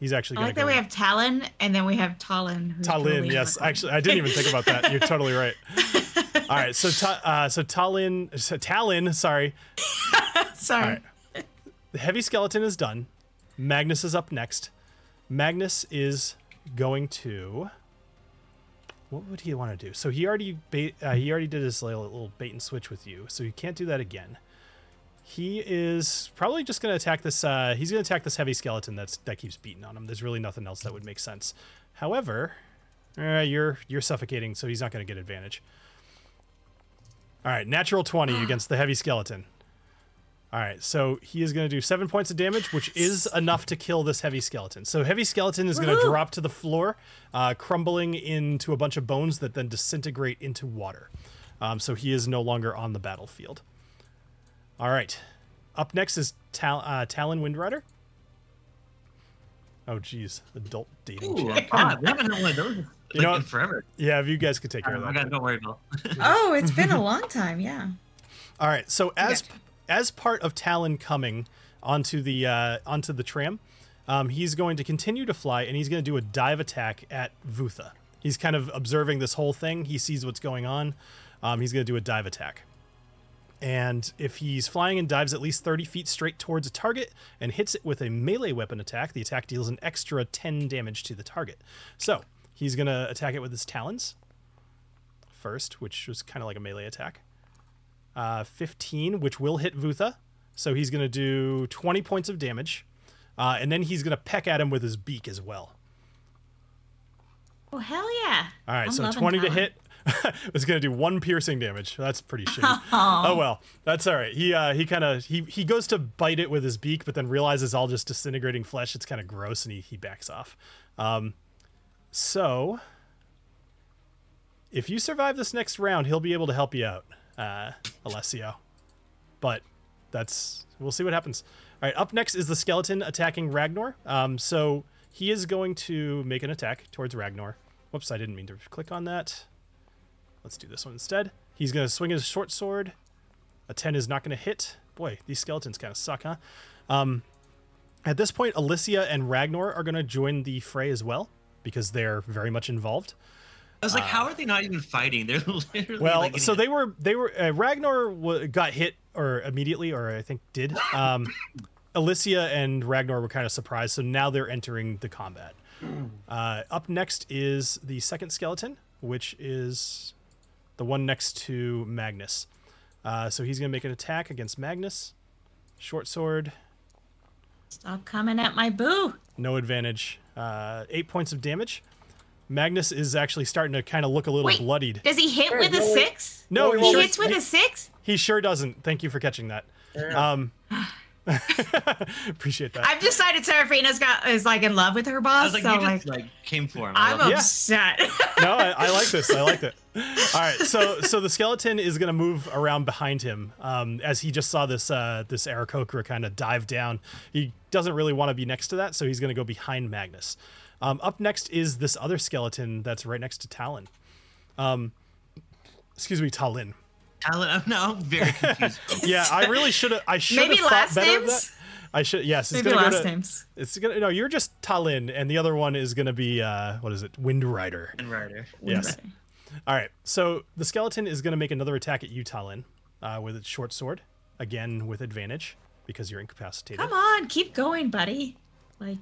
he's actually I like that we have Talon and then we have Talon. Talon, totally yes. Actually, I didn't even think about that. You're totally right. All right, so ta- uh, so Talon, so Talon, sorry. Sorry. Right. The heavy skeleton is done. Magnus is up next. Magnus is going to. What would he want to do? So he already bait, uh, he already did his little, little bait and switch with you, so he can't do that again. He is probably just going to attack this. Uh, he's going to attack this heavy skeleton that's that keeps beating on him. There's really nothing else that would make sense. However, uh, you're you're suffocating, so he's not going to get advantage. All right, natural twenty against the heavy skeleton. All right, so he is going to do seven points of damage, which is enough to kill this heavy skeleton. So heavy skeleton is going to drop to the floor, uh, crumbling into a bunch of bones that then disintegrate into water. Um, so he is no longer on the battlefield. All right, up next is Tal- uh, Talon Windrider. Oh, geez, adult dating. Ooh, chat. a pod. We haven't had one of those like, You know in what? forever. Yeah, if you guys could take care of Oh my that. don't worry, Bill. Oh, it's been a long time. Yeah. All right. So as Gotcha. as part of Talon coming onto the uh, onto the tram, um, he's going to continue to fly, and he's going to do a dive attack at Vutha. He's kind of observing this whole thing. He sees what's going on. Um, he's going to do a dive attack. And if he's flying and dives at least 30 feet straight towards a target and hits it with a melee weapon attack, the attack deals an extra 10 damage to the target. So he's going to attack it with his talons first, which was kind of like a melee attack uh, 15, which will hit Vutha. So he's going to do 20 points of damage. Uh, and then he's going to peck at him with his beak as well. Oh hell yeah! All right, I'm so loving 20 to hit. It's going to do one piercing damage. That's pretty shitty. oh well, that's all right. He uh, he kind of he he goes to bite it with his beak, but then realizes all just disintegrating flesh. It's kind of gross, and he he backs off. Um, so if you survive this next round, he'll be able to help you out, uh, Alessio. But that's we'll see what happens. All right, up next is the skeleton attacking Ragnar. Um, so he is going to make an attack towards Ragnar. Whoops, I didn't mean to click on that. Let's do this one instead. He's going to swing his short sword. A 10 is not going to hit. Boy, these skeletons kind of suck, huh? Um, at this point, Alicia and Ragnar are going to join the fray as well because they're very much involved. I was like, how are they not even fighting? They're literally Well, like, so they were they were uh, Ragnar w- got hit or immediately or I think did. Um, Alicia and Ragnar were kind of surprised, so now they're entering the combat. Uh, up next is the second skeleton, which is the one next to Magnus. Uh, so he's gonna make an attack against Magnus. Short sword, Stop coming at my boo. no advantage. Uh, eight points of damage. Magnus is actually starting to kind of look a little Wait. bloodied. Does he hit with a six? No, He sure- hits with a six. He sure doesn't. Thank you for catching that. Um, appreciate that. I've decided Seraphina's got is like in love with her I boss. was like, so you like, just like came for him. I I'm love it. Yeah. upset. no, I, I like this. I like it. All right, so so the skeleton is gonna move around behind him um, as he just saw this uh, this Aarakocra kind of dive down. He doesn't really want to be next to that, so he's gonna go behind Magnus. Um, up next is this other skeleton that's right next to Talon. Um, excuse me, Talon. Talon, I'm now very confused. Yeah, I really should have. I should have Maybe thought last better of names? that. I should. Yes, it's Maybe gonna go last to- names. It's gonna no. You're just Talin, and the other one is gonna be uh, what is it? Wind Rider. and Ryder. Yes. All right. So the skeleton is gonna make another attack at you, Talin, uh, with its short sword, again with advantage because you're incapacitated. Come on, keep going, buddy. Like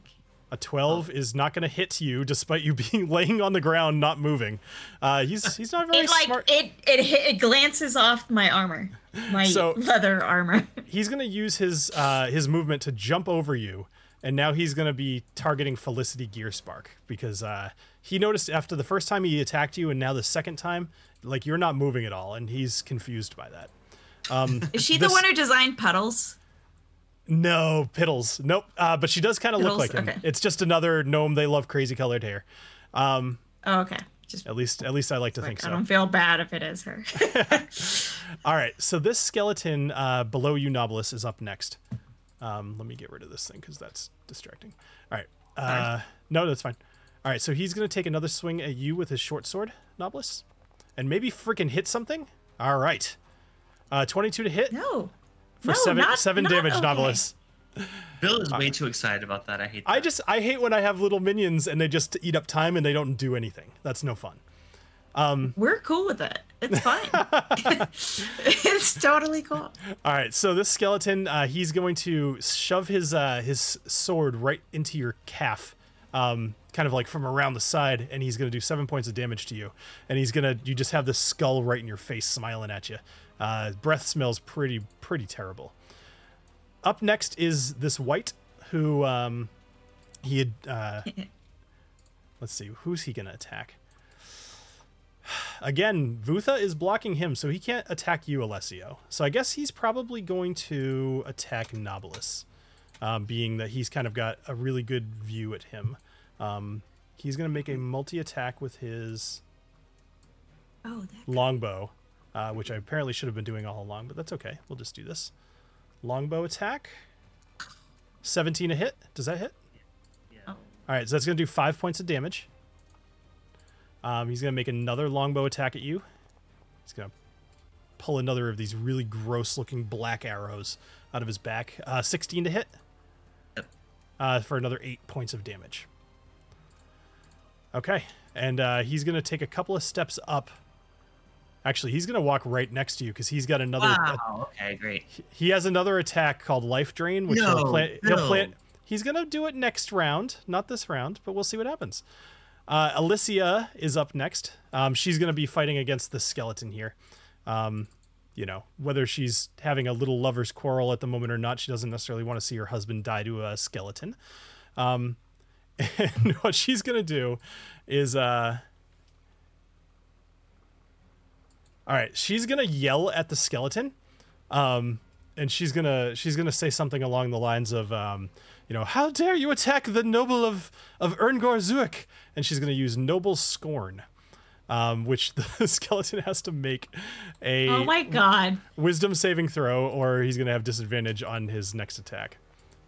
A 12 is not gonna hit you, despite you being laying on the ground, not moving. Uh, he's he's not very it, like smart. it, it it glances off my armor, my So- leather armor. he's gonna use his uh, his movement to jump over you, and now he's gonna be targeting Felicity Gearspark because uh, he noticed after the first time he attacked you, and now the second time, like you're not moving at all, and he's confused by that. Um, Is she this- the one who designed puddles? No, Piddles. Nope. Uh, but she does kind of look like him. Okay. It's just another gnome. They love crazy colored hair. Um, Oh, okay. Just at least, at least I like to think like, I don't feel bad if it is her. All right. So this skeleton uh, below you, Nobilis, is up next. Um, let me get rid of this thing because that's distracting. All right. Uh, no, that's fine. All right. So he's gonna take another swing at you with his short sword. Nobilis, and maybe freaking hit something. All right, uh, 22 to hit No. For no, seven not- seven not damage, okay. Nobilis. Bill is way too excited about that. I hate. That. I just I hate when I have little minions and they just eat up time and they don't do anything. That's no fun. Um, We're cool with it. It's fine. it's totally cool. All right, so this skeleton, uh, he's going to shove his uh, his sword right into your calf, um, kind of like from around the side, and he's going to do seven points of damage to you. And he's gonna, you just have this skull right in your face, smiling at you. Uh, breath smells pretty pretty terrible. Up next is this white, who um, he had. Uh, let's see, who's he gonna attack? Again, Vutha is blocking him, so he can't attack you, Alessio. So I guess he's probably going to attack Nobilis, um, being that he's kind of got a really good view at him. Um, he's going to make a multi attack with his Oh, that. longbow, uh, which I apparently should have been doing all along, but that's okay. We'll just do this. Longbow attack. 17 a hit. Does that hit? Yeah. Oh. All right, so that's going to do five points of damage. Um, he's going to make another longbow attack at you. He's going to pull another of these really gross looking black arrows out of his back. Uh, 16 to hit Yep. uh, for another eight points of damage. Okay, and uh, he's going to take a couple of steps up. Actually, he's going to walk right next to you because he's got another. Wow. Okay. Great. he has another attack called Life Drain, which he'll No. He'll no. plan. He's gonna do it next round, not this round, but we'll see what happens. Uh, Alicia is up next. Um, she's gonna be fighting against the skeleton here. Um, you know, whether she's having a little lover's quarrel at the moment or not, she doesn't necessarily want to see her husband die to a skeleton. Um, and what she's gonna do is, uh, all right, she's gonna yell at the skeleton um, and she's gonna she's gonna say something along the lines of, um, you know, how dare you attack the noble of of Erngor Zuik? And she's gonna use noble scorn, um, which the skeleton has to make a Oh my god. wisdom saving throw, or he's gonna have disadvantage on his next attack.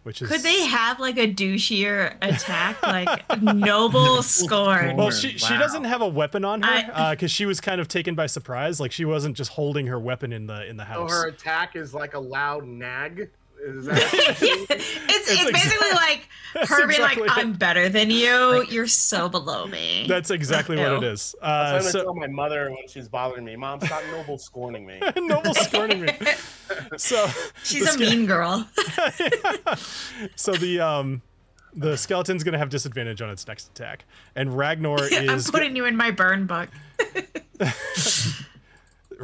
Which is Could they have like a douchier attack, like noble scorn? Well, she she doesn't have a weapon on her I- uh, because she was kind of taken by surprise. Like she wasn't just holding her weapon in the in the So house. her attack is like a loud nag. Is that it's it's basically like her being exactly like, it. "I'm better than you. You're so below me." That's exactly what it is. Ew. is. I'm Uh, gonna so, tell my mother when she's bothering me, Mom, stop noble scorning me. noble scorning me. So She's a ske- mean girl. So the um the skeleton's gonna have disadvantage on its next attack, and Ragnar I'm is putting you in my burn book.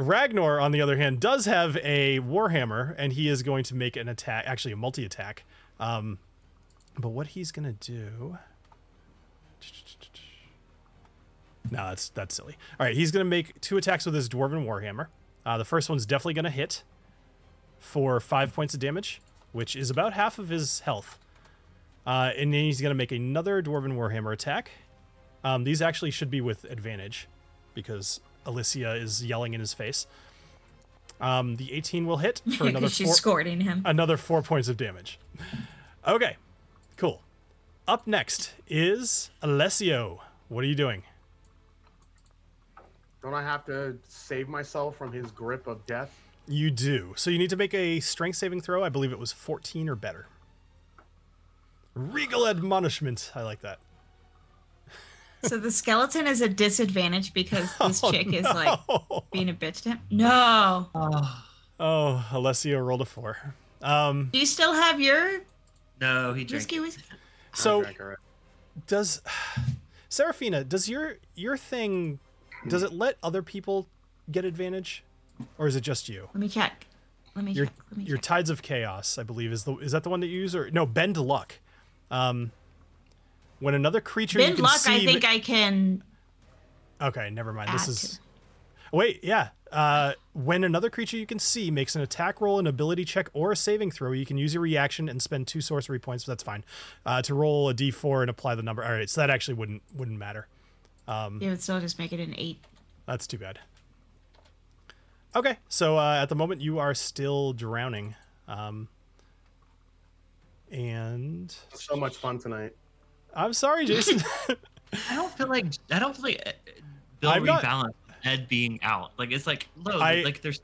Ragnar on the other hand does have a warhammer, and he is going to make an attack, actually a multi attack. Um, but what he's gonna do? No, that's that's silly. All right, he's gonna make two attacks with his dwarven warhammer. Uh, the first one's definitely gonna hit for five points of damage, which is about half of his health. Uh, and then he's gonna make another dwarven warhammer attack. Um, these actually should be with advantage because Alicia is yelling in his face. Um, the 18 will hit for another She's four, scorning him. another four points of damage. Okay, cool. Up next is Alessio. What are you doing? Don't I have to save myself from his grip of death? You do. So you need to make a strength saving throw. I believe it was 14 or better. Regal admonishment. I like that. So the skeleton is a disadvantage because this Oh, chick is like being a bitch to him. No. Oh, Alessio rolled a four. Um, Do you still have your No, he drank. whiskey? whiskey? so does Seraphina, does your your thing does it let other people get advantage? Or is it just you? Let me check. Let me Your check. Let me your check. tides of chaos, I believe, is the is that the one that you use or no bend luck. Um when another creature you Bend can luck, see I think I can Okay, never mind. This is to. Wait, yeah. Uh, when another creature you can see makes an attack roll, an ability check, or a saving throw, you can use your reaction and spend two sorcery points. But that's fine. Uh, to roll a d4 and apply the number. All right, so that actually wouldn't wouldn't matter. Um, It would still just make it an eight. That's too bad. Okay, so uh, at the moment you are still drowning, um, and So much fun tonight. I'm sorry, Jason. I don't feel like I don't feel like uh, Bill I'm not- rebalance Edd being out. Like it's like no, I- like there's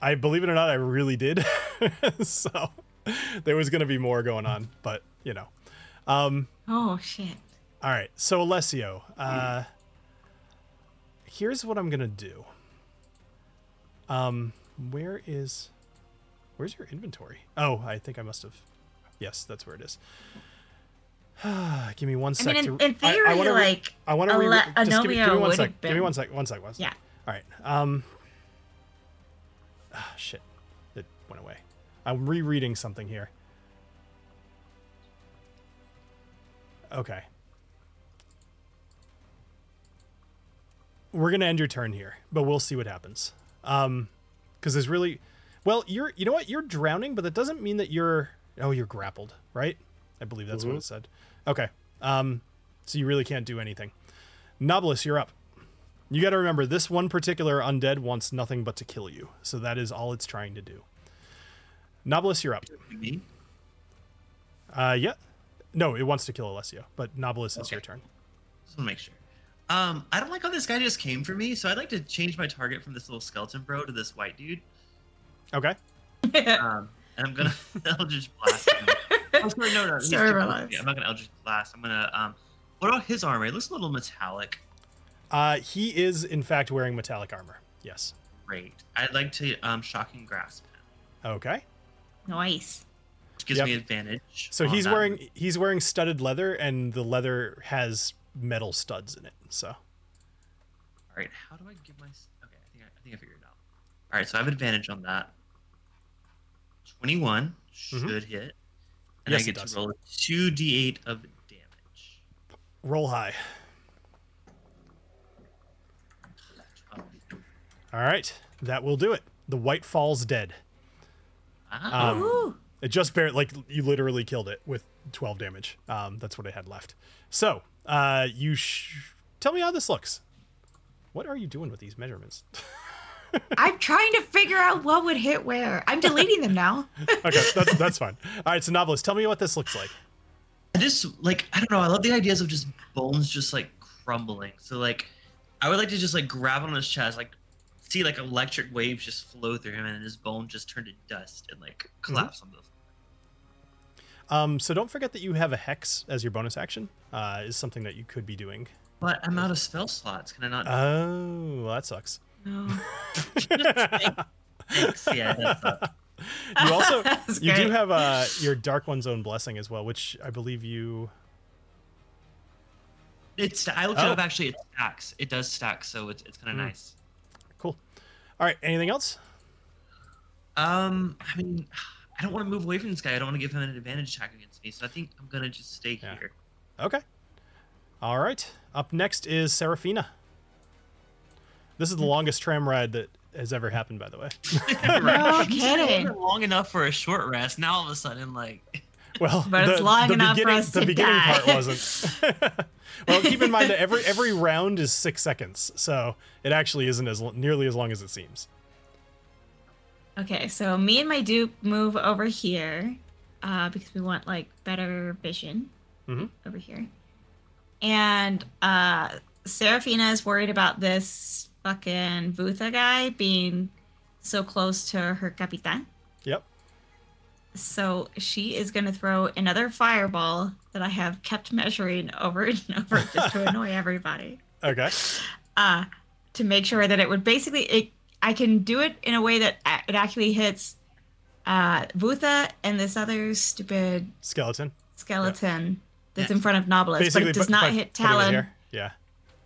I believe it or not, I really did. so there was going to be more going on, but you know. Um, Oh shit. all right. So Alessio, uh, here's what I'm going to do. Um, where is, where's your inventory? Oh, I think I must have. Yes, that's where it is. Give me one I sec. mean, in, to, in theory, I, wanna re- like I want to Ale- re- just give me, give me one sec. have Give me been- one sec. One sec. One sec. yeah. All right. Um. ah, shit. It went away. I'm rereading something here. Okay. We're gonna end your turn here, but we'll see what happens. Um, because there's really, well, you're, you know what, you're drowning, but that doesn't mean that you're. Oh, you're grappled, right? I believe that's what Mhm. it said. Okay. Um, so you really can't do anything. Nobilis, you're up. You got to remember, this one particular undead wants nothing but to kill you. So that is all it's trying to do. Nobilis, you're up. me. Uh, yeah. No, it wants to kill Alessio, but Nobilis, it's your turn. Just to make sure. Um, I don't like how this guy just came for me, so I'd like to change my target from this little skeleton bro to this white dude. Okay. Um, and I'm gonna Eldritch Blast. him. oh, sorry, no, no. he's Sorry about close to that. me. I'm not gonna Eldritch Blast. I'm gonna. Um, what about his armor? It looks a little metallic. Uh, he is, in fact, wearing metallic armor. Yes. Great. I'd like to um, shocking grasp him, Okay. nice. which gives Yep. me advantage. So he's that wearing he's wearing studded leather, and the leather has metal studs in it. So All right, how do I give my? Okay, I think I, I think I figured it out. All right, so I have advantage on that. Twenty-one should hit, Mm-hmm. and Yes, I get to roll two d8 of damage. roll high. All right, that will do it. The white falls dead. Ah, Um, It just barely, like you literally killed it with 12 damage. Um, that's what it had left. So, uh, you sh- tell me how this looks. What are you doing with these measurements? I'm trying to figure out what would hit where. I'm deleting them now. okay, that's that's fine. All right, so Nobilis, tell me what this looks like. I just like I don't know. I love the ideas of just bones just like crumbling. So like, I would like to just like grab on his chest, like see like electric waves just flow through him, and his bone just turn to dust and like Mm-hmm. collapse on the. Floor. Um, so don't forget that you have a hex as your bonus action. Uh, is something that you could be doing. But I'm out of spell slots. Can I not? Oh, well, that sucks. No. Thanks. Yeah. That's not, You also That's you do have uh, your dark one's own blessing as well, which I believe you. it's. I looked Oh. it up. Actually, it stacks. It does stack, so it's it's kind of Hmm. nice. Cool. All right. Anything else? Um, I mean, I don't want to move away from this guy. I don't want to give him an advantage attack against me. So I think I'm gonna just stay Yeah. here. Okay. All right. Up next is Seraphina. This is the longest tram ride that has ever happened, by the way. No He's kidding. long enough for a short rest. Now all of a sudden, like, Well, But it's long enough for beginning, us the to beginning die. part wasn't. well, keep in mind that every every round is six seconds, so it actually isn't as nearly as long as it seems. Okay, so me and my dupe move over here uh, because we want like better vision Mhm. over here. And uh, Seraphina is worried about this fucking Vutha guy being so close to her Capitan. Yep. So she is going to throw another fireball that I have kept measuring over and over just to annoy everybody. Okay. Uh, to make sure that it would basically, it, I can do it in a way that it actually hits uh, Vutha and this other stupid Skeleton. skeleton that's Yeah. in front of Nobilis, but it does not hit Talon. Yeah.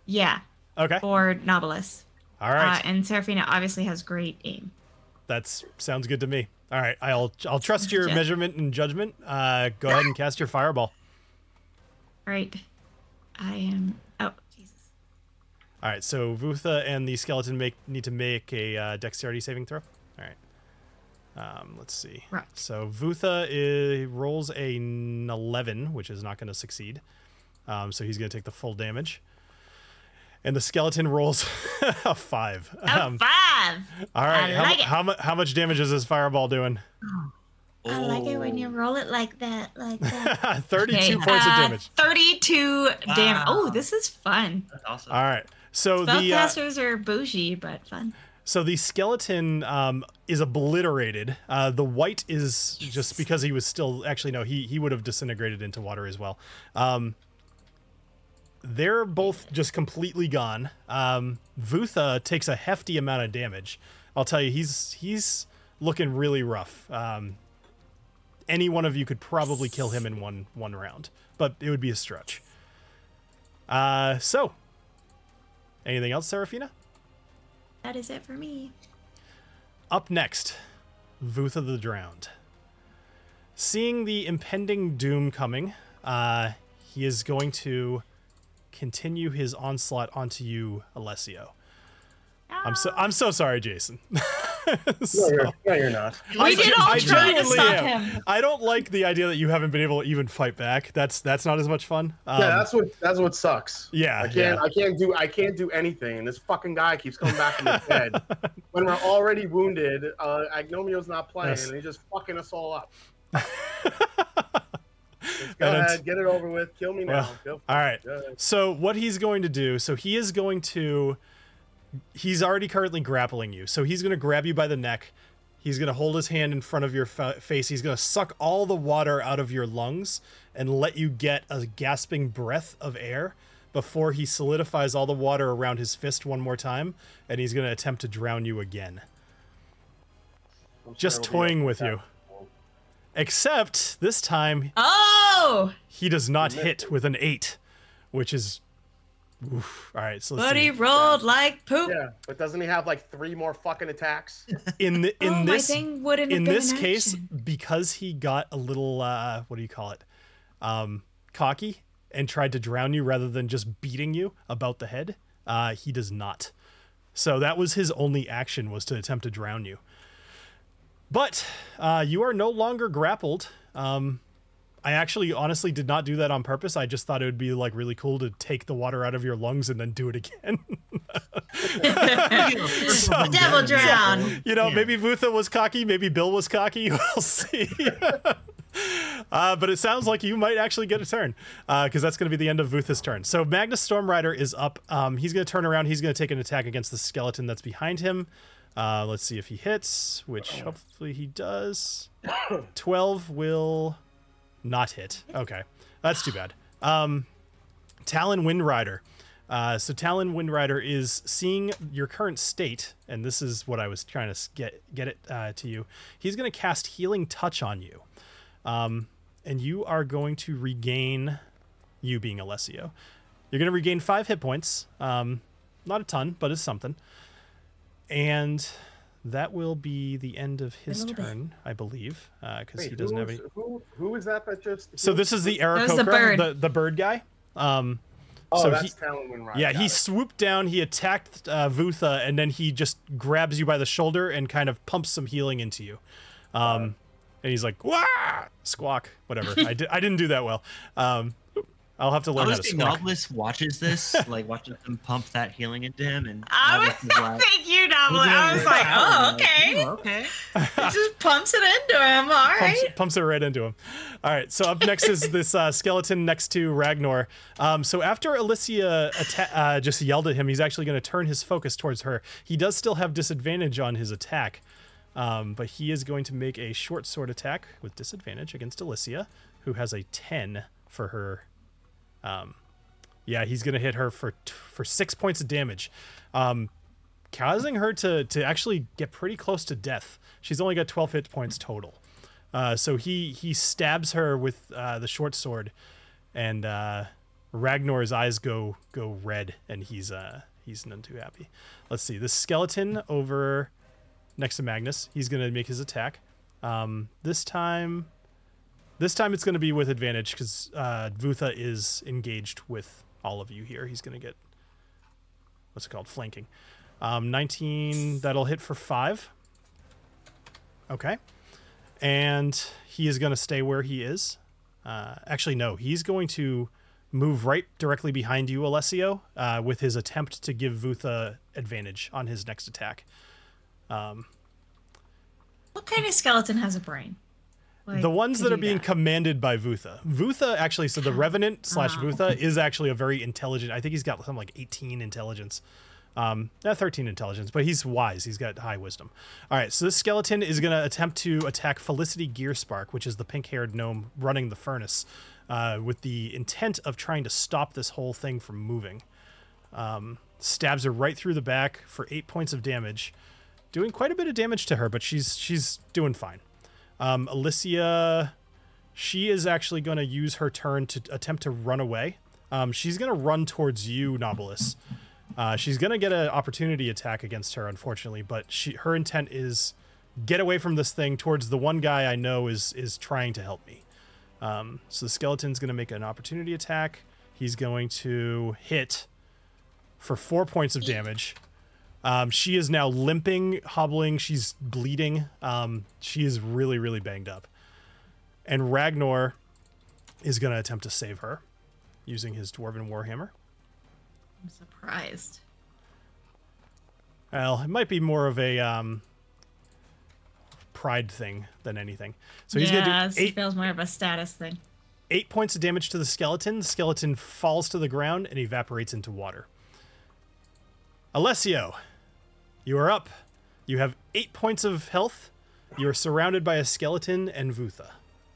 Yeah, Okay. or Nobilis. All right. Uh, and Seraphina obviously has great aim. That sounds good to me. All right. I'll I'll trust your measurement and judgment. Uh, go ahead and cast your fireball. All right, I am. Oh, Jesus. All right, so Vutha and the skeleton make need to make a uh, dexterity saving throw. All right. Um, let's see. Right. So Vutha is, rolls a 11, which is not going to succeed. Um, so he's going to take the full damage. And the skeleton rolls a five. Oh, Um, five. all right. I how, like mu- it. how, mu- how much damage is this fireball doing? I like it when you Oh. roll it like that, like that. 32 Okay, points of uh, damage. 32 damage. Oh, this is fun. That's awesome. All right. So the uh, Spellcasters are bougie but fun. so the skeleton um, is obliterated. Uh, the white is just because he was still actually no he he would have disintegrated into water as well. Um, they're both just completely gone. Um, Vutha takes a hefty amount of damage. I'll tell you, he's he's looking really rough. Um, any one of you could probably kill him in one one round, but it would be a stretch. Uh, so, anything else, Seraphina? That is it for me. Up next, Vutha the Drowned. Seeing the impending doom coming, uh, he is going to continue his onslaught onto you, Alessio. I'm so I'm so sorry, Jason. No, you're, no, you're not. We I did gen- all I try to genuinely stop am. him. I don't like the idea that you haven't been able to even fight back. That's that's not as much fun. Um, yeah, that's what that's what sucks. yeah, I can't yeah. I can't do I can't do anything. And this fucking guy keeps coming back from his head. when we're already wounded, uh Anomio's not playing Yes. and he's just fucking us all up. And go it's- ahead, get it over with. Kill me now. Well. All right. So what he's going to do, so he is going to he's already currently grappling you. So he's going to grab you by the neck. He's going to hold his hand in front of your fa- face. He's going to suck all the water out of your lungs and let you get a gasping breath of air before he solidifies all the water around his fist one more time and he's going to attempt to drown you again. I'm Just toying with you. Except this time Oh, he does not hit with an 8, which is oof. All right, so let's but see. he rolled like poop. Yeah, but doesn't he have like three more fucking attacks? in the, in oh, this my thing wouldn't in this an case action. because he got a little uh what do you call it um cocky and tried to drown you rather than just beating you about the head uh he does not so that was his only action was to attempt to drown you but uh you are no longer grappled um I actually honestly did not do that on purpose. I just thought it would be like really cool to take the water out of your lungs and then do it again. So- Devil drown. You know, Yeah. maybe Vutha was cocky, maybe Bill was cocky. We'll see. uh, but it sounds like you might actually get a turn because that's going to be the end of Vutha's turn. So Magnus Stormrider is up. Um, he's going to turn around. He's going to take an attack against the skeleton that's behind him. Uh, let's see if he hits, which hopefully he does. 12 will not hit. Okay. That's too bad. Um, Talon Windrider. Uh, so Talon Windrider is seeing your current state, and this is what I was trying to get get it uh, to you. He's going to cast Healing Touch on you, um, and you are going to regain. You being Alessio, you're going to regain five hit points. Um, not a ton, but it's something. And that will be the end of his little bit. turn, I believe, because Wait, he doesn't have who's- any. Who, who is that that just? So this is the was the bird. the, the bird guy. Um, Oh, so that's he- Talon Windrider. yeah, Got he it. swooped down, he attacked uh, Vutha, and then he just grabs you by the shoulder and kind of pumps some healing into you. Um, and he's like, "Wah!" Squawk, whatever. I, di- I didn't do that well. Um, I'll have to learn how to Honestly, squawk. Nobilis watches this, like watches them pump that healing into him, and I was like, thank you, Nobilis. I was like, oh, okay. Okay. It just pumps it into him. All right. pumps, pumps it right into him. All right, so up next is this uh, skeleton next to Ragnar. Um, so after Alicia atta- uh, just yelled at him, he's actually going to turn his focus towards her. He does still have disadvantage on his attack, um, but he is going to make a short sword attack with disadvantage against Alicia, who has a 10 for her. Um, yeah, he's to hit her for for six points of damage. Um, causing her to to actually get pretty close to death. She's only got 12 hit points total. Uh, so he he stabs her with uh, the short sword, and uh, Ragnar's eyes go go red, and he's uh he's none too happy. Let's see the skeleton over next to Magnus. He's gonna make his attack. Um, this time, this time it's gonna be with advantage because uh, Vutha is engaged with all of you here. He's gonna get what's it called flanking. Um, 19 that'll hit for five. Okay and he is going to stay where he is. Uh, actually, no, he's going to move right directly behind you, Alessio, uh, with his attempt to give Vutha advantage on his next attack. What kind of skeleton has a brain? Like, the ones that are being commanded by Vutha. Vutha actually, so the Revenant slash. Vutha is actually a very intelligent. I think he's got something like 18 intelligence. Um, not 13 intelligence, but he's wise. He's got high wisdom. All right, so this skeleton is going to attempt to attack Felicity Gearspark, which is the pink haired gnome running the furnace, uh, with the intent of trying to stop this whole thing from moving. Um, stabs her right through the back for eight points of damage, doing quite a bit of damage to her, but she's she's doing fine. Um, Alicia, she is actually going to use her turn to attempt to run away. Um, she's going to run towards you, Nobilis. Uh, she's going to get an opportunity attack against her, unfortunately, but she her intent is get away from this thing towards the one guy I know is is trying to help me. Um, so the skeleton's going to make an opportunity attack. He's going to hit for four points of damage. Um, she is now limping, hobbling. She's bleeding. Um, she is really, really banged up. And Ragnar is going to attempt to save her using his dwarven warhammer. I'm surprised. Well, it might be more of a um, pride thing than anything. So he's yeah, going to do eight, feels more of a status thing. eight points of damage to the skeleton. The skeleton falls to the ground and evaporates into water. Alessio, you are up. You have eight points of health. You are surrounded by a skeleton and Vutha.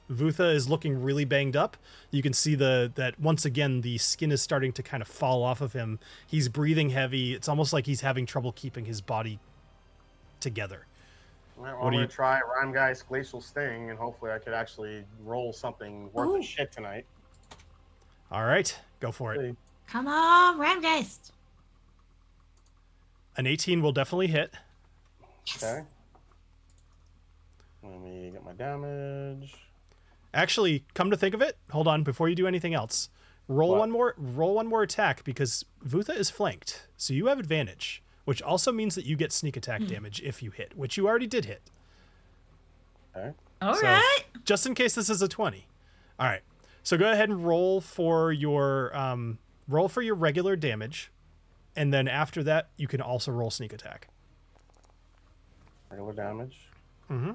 Vutha is looking really banged up. You can see the that once again the skin is starting to kind of fall off of him. He's breathing heavy. It's almost like he's having trouble keeping his body together. All right, well, What I'm do gonna you- try Rhyme Guy's Glacial Sting, and hopefully I could actually roll something worth Ooh. a shit tonight. All right, go for it. Come on, Rhymegeist. An 18 will definitely hit. Okay. Let me get my damage. Actually, come to think of it, hold on before you do anything else. Roll What? one more roll one more attack because Vutha is flanked. So you have advantage, which also means that you get sneak attack Hmm. damage if you hit, which you already did hit. Okay. All So- right. Just in case this is a 20. All right. So go ahead and roll for your um roll for your regular damage and then after that you can also roll sneak attack. Regular damage. Mm-hmm.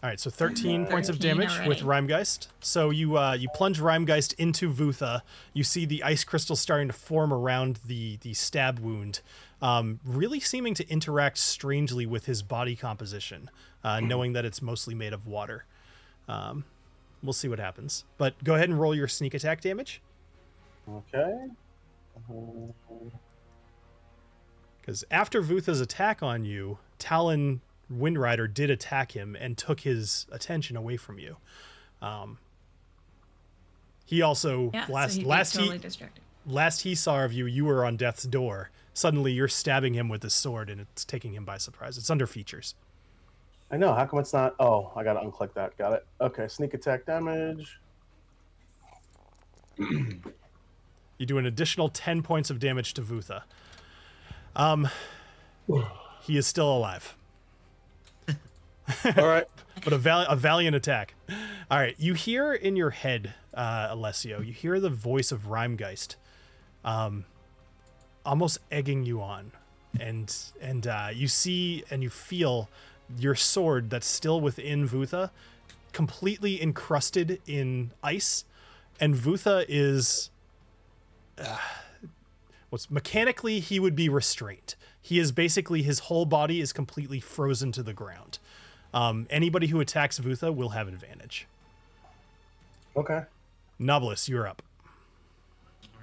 All right, so 13 points of 13 damage with already. Rhymegeist. So you uh, you plunge Rhymegeist into Vutha. You see the ice crystal starting to form around the the stab wound, um, really seeming to interact strangely with his body composition, uh, knowing that it's mostly made of water. Um, we'll see what happens. But go ahead and roll your sneak attack damage, Okay. Because after Vutha's attack on you, Talin Windrider did attack him and took his attention away from you. Um, he also Yeah. last so he'd last totally he distracted. last he saw of you, you were on death's door. Suddenly, you're stabbing him with the sword, and it's taking him by surprise. It's under features. I know. How come it's not? Oh, I gotta unclick that. Got it. Okay. Sneak attack damage. You do an additional ten points of damage to Vutha. Um, he is still alive, All right. but a, val- a valiant attack. All right, you hear in your head, uh, Alessio, you hear the voice of Rhymegeist, um, almost egging you on, and and uh, you see and you feel your sword that's still within Vutha, completely encrusted in ice, and Vutha is what's mechanically he would be restrained. He is basically his whole body is completely frozen to the ground. Um, anybody who attacks Vutha will have advantage. Okay. Nobilis, you're up.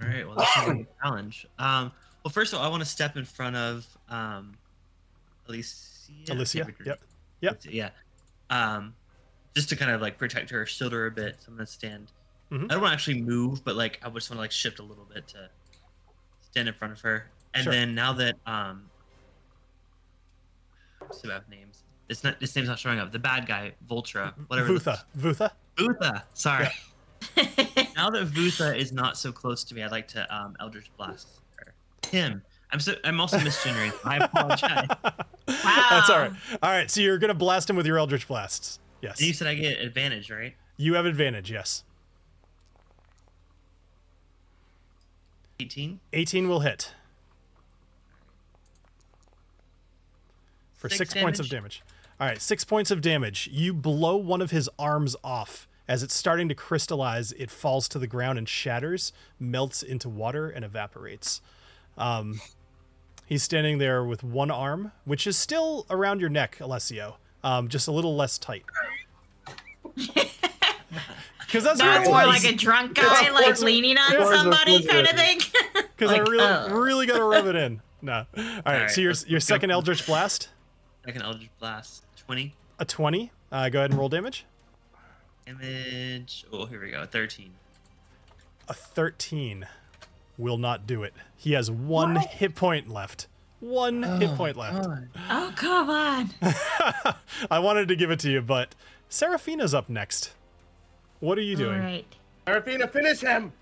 All right. Well, that's a challenge. Um, well, first of all, I want to step in front of um, Alicia. Alicia. Can't read her- Yep. Yep. Yeah. Um, just to kind of like protect her shoulder a bit. So I'm gonna stand. Mhm. I don't want to actually move, but like I just want to like shift a little bit to stand in front of her. And Sure. then now that um, what's about names? It's not. This name's not showing up. The bad guy, Voltra, whatever. the- Vutha. Vutha. Vutha. Sorry. now that Vutha is not so close to me, I'd like to um, Eldritch Blast her. him. I'm so I'm also misgenerating. I apologize. Wow. That's all right. All right. So you're gonna blast him with your Eldritch blasts. Yes. And you said I get advantage, right? You have advantage. Yes. 18. 18 will hit for six, Six points of damage? damage. All right, six points of damage. You blow one of his arms off. As it's starting to crystallize, it falls to the ground and shatters, melts into water, and evaporates. Um, he's standing there with one arm, which is still around your neck, Alessio, um, just a little less tight. Because that's Now where it's more like a drunk guy, like leaning on Yeah. somebody kind of thing. Because I really, oh. really got to rub it in. No. All right. right, so your your let's go second Eldritch Blast, Second Eldritch Blast. 20. a twenty. Uh, go ahead and roll damage. Image. Oh, here we go. 13. A thirteen will not do it. He has one hit point left. One hit point left. oh, come on. I wanted to give it to you, but Seraphina's up next. What are you doing? All right. Arafina, finish him.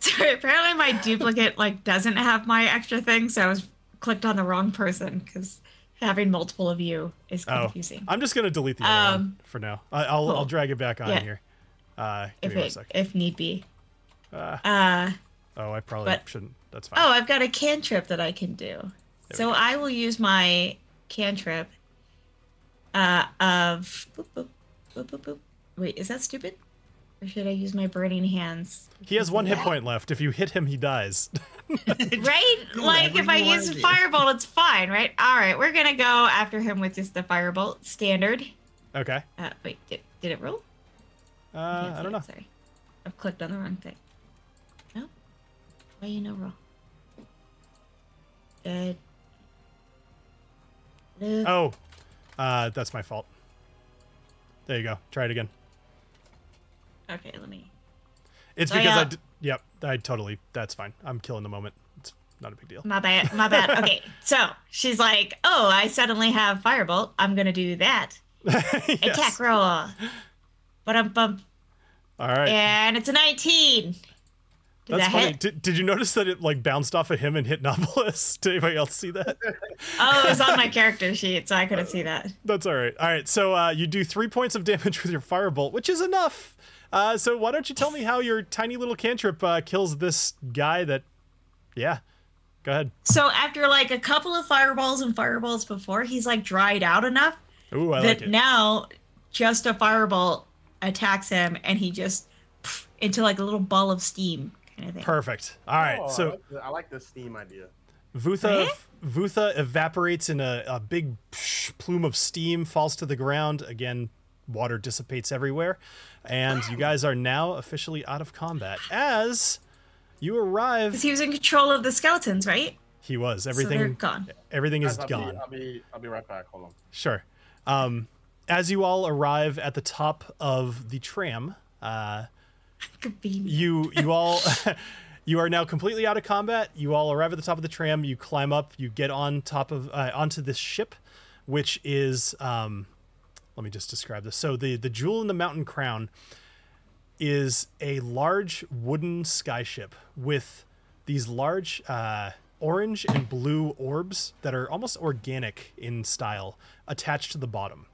So apparently my duplicate like doesn't have my extra thing, so I was clicked on the wrong person because having multiple of you is confusing. Oh, confusing. I'm just gonna delete the other one Um, for now. I, I'll I'll drag it back on Yeah. here. Uh, give if me one it, sec. if need be. Uh, Uh oh, I probably but- shouldn't. That's fine. oh, I've got a cantrip that I can do. So I will use my cantrip uh of boop, boop, boop, boop, boop. Wait, is that stupid? Or should I use my burning hands? he has one hit point left. If you hit him, he dies. Right? like if I use do. firebolt, it's fine, right? All right, we're gonna go after him with just the firebolt standard. okay. Uh, wait, did, did it roll? Uh, Can't I don't it, know. Sorry, I've clicked on the wrong thing. No, why you no roll? Uh, uh, Oh, uh, that's my fault. There you go. Try it again. Okay, let me. It's Oh, because I yeah. d- yep, I totally that's fine. I'm killing the moment. It's not a big deal. My bad. My bad. Okay, so she's like, "Oh, I suddenly have firebolt. I'm gonna do that. yes. Attack roll. But I'm bump, All right. and it's a 19. Did That's that funny. hit? Did, did you notice that it like bounced off of him and hit Nobilis? Did anybody else see that? Oh, it was on my character sheet, so I couldn't see that. That's all right. All right. So uh, you do three points of damage with your firebolt, which is enough. Uh, so why don't you tell me how your tiny little cantrip uh, kills this guy? That, yeah. Go ahead. So after like a couple of fireballs and fireballs before, he's like dried out enough Ooh, I that like it. now just a firebolt attacks him, and he just pff, into like a little ball of steam kind of thing. Perfect. All right. Oh, I so like the- I like the steam idea. Vutha Eh? Vutha evaporates in a, a big plume of steam, falls to the ground. Again, water dissipates everywhere, and you guys are now officially out of combat as you arrive. Because he was in control of the skeletons, right? He was so everything. gone. everything is Guys, I'll gone. Be, I'll be I'll be right back. Hold on. Sure. Um, as you all arrive at the top of the tram, uh, Convenient. you you all you are now completely out of combat. You all arrive at the top of the tram. You climb up. You get on top of uh, onto this ship, which is um, let me just describe this. So the the jewel in the mountain crown is a large wooden skyship with these large uh, orange and blue orbs that are almost organic in style attached to the bottom.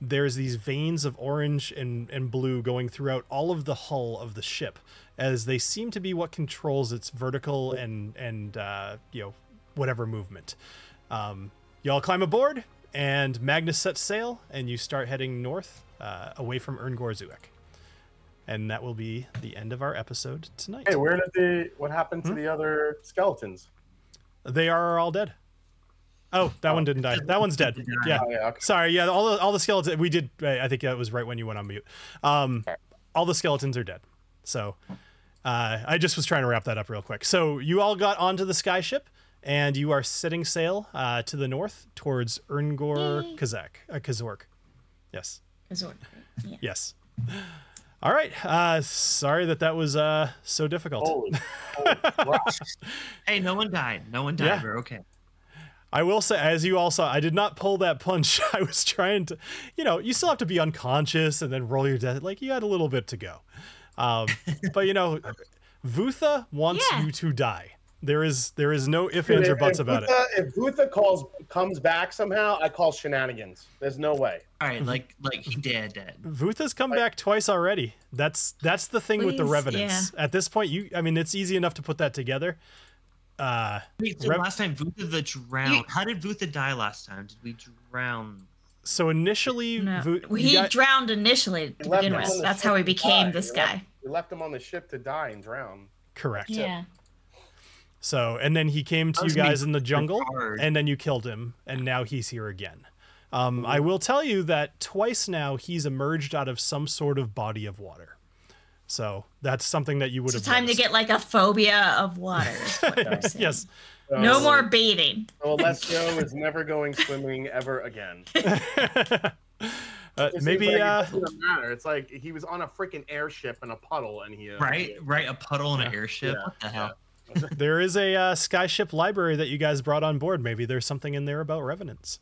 There's these veins of orange and, and blue going throughout all of the hull of the ship, as they seem to be what controls its vertical and and uh, you know whatever movement. Um, y'all climb aboard, and Magnus sets sail, and you start heading north uh, away from Erngor Zuek. And that will be the end of our episode tonight. Hey, where did the what happened Hmm? to the other skeletons? They are all dead. Oh, that one didn't die. That one's dead. Yeah. Oh, yeah, okay. Sorry. Yeah. All the all the skeletons. We did. I think that was right when you went on mute. Um, all the skeletons are dead. So, uh, I just was trying to wrap that up real quick. So you all got onto the skyship, and you are setting sail uh, to the north towards Erngor Kazak. Uh, Kazork. Yes. Resort. Yeah. Yes. All right. Uh, sorry that that was uh, so difficult. Holy, holy. Hey, no one died. No one died. Yeah. We're okay. I will say, as you all saw, I did not pull that punch. I was trying to, you know, you still have to be unconscious and then roll your death. Like you had a little bit to go. Um, but you know, Vutha wants Yeah. you to die. There is there is no if Dude, ands or buts if about it. If Vutha calls comes back somehow, I call shenanigans. There's no way. All right, like like dead, dead. Vutha's come back twice already. That's that's the thing with the Please, revenants. At this point, you I mean, it's easy enough to put that together. Uh, Wait, so Rev- last time Vutha the drowned. How did Vutha die last time? Did we drown? so initially, No. Vu- you he got- drowned initially to begin with. That's how he became die. this You left- guy. You left him on the ship to die and drown. correct. Yeah. So, and then he came to you guys in the jungle, hard. and then you killed him, and now he's here again. Um, Mm-hmm. I will tell you that twice now he's emerged out of some sort of body of water. So that's something that you would It's have. time to get like a phobia of water. is what yes. No more bathing. So Alessio is never going swimming ever again. Uh, maybe. like Uh, it doesn't matter. It's like he was on a freaking airship in a puddle, and he uh, Right, right. A puddle in an airship. Yeah. What the hell? there is a uh, skyship library that you guys brought on board. Maybe there's something in there about revenants.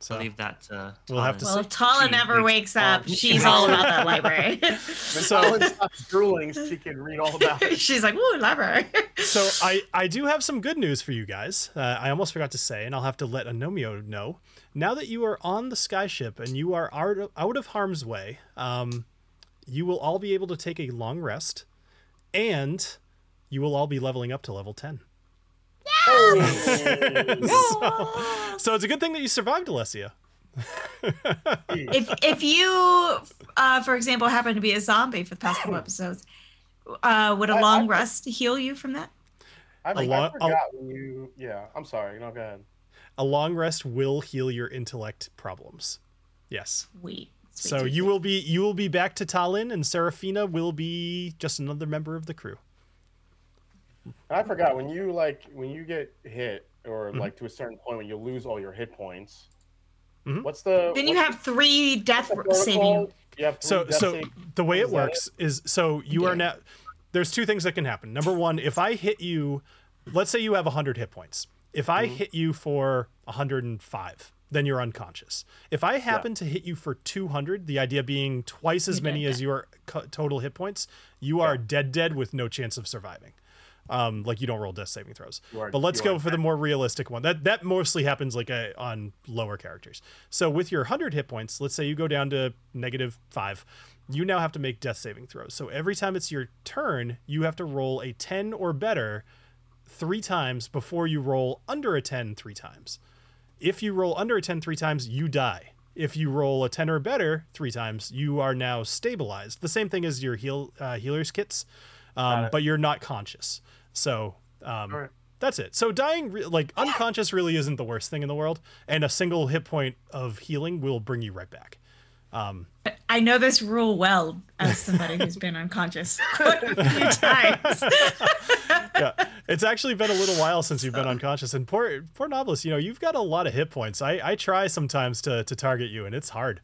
So I'll leave that to. We'll have to Well, see. if Tala She never wakes up, she's all about that library. So- Colin stops drooling, she can read all about it. she's like, "Ooh, library." so I, I do have some good news for you guys. Uh, I almost forgot to say, and I'll have to let Anomio know. Now that you are on the skyship and you are out of, out of harm's way, um, you will all be able to take a long rest, and you will all be leveling up to level ten. so, so it's a good thing that you survived, Alessia. if if you, uh, for example, happen to be a zombie for the past couple episodes, uh, would a I- long I- rest heal you from that? I, A I lo- a- forgot when you. Yeah, I'm sorry. No, go ahead. A long rest will heal your intellect problems. Yes. Sweet. Sweet, So you sweet. will be you will be back to Talin, and Seraphina will be just another member of the crew. And I forgot when you like when you get hit or Mm-hmm. like to a certain point when you lose all your hit points. Mhm. What's the Then you have three death the saving. You have So death so save- the way it Is that works is so you are now there's two things that can happen. Number one, if I hit you, let's say you have 100 hit points. If I Mm-hmm. hit you for 105, then you're unconscious. If I happen to hit you for 200, the idea being twice as You're many dead, as your total hit points, you are dead dead with no chance of surviving. Um, like you don't roll death saving throws. Are- but let's go for the more realistic one. That that mostly happens like a, on lower characters. So with your 100 hit points, let's say you go down to negative 5, you now have to make death saving throws. So every time it's your turn, you have to roll a 10 or better 3 times before you roll under a 10 3 times. If you roll under a 10 3 times, you die. If you roll a 10 or better 3 times, you are now stabilized. The same thing as your heal uh, healer's kits. Um, it. but you're not conscious. So um, Alright. that's it. So dying, re- like unconscious, really isn't the worst thing in the world, and a single hit point of healing will bring you right back. Um, I know this rule well as somebody who's been unconscious quite a few times. yeah, it's actually been a little while since you've been unconscious, and poor poor Nobilis, you know, you've got a lot of hit points. I I try sometimes to to target you, and it's hard.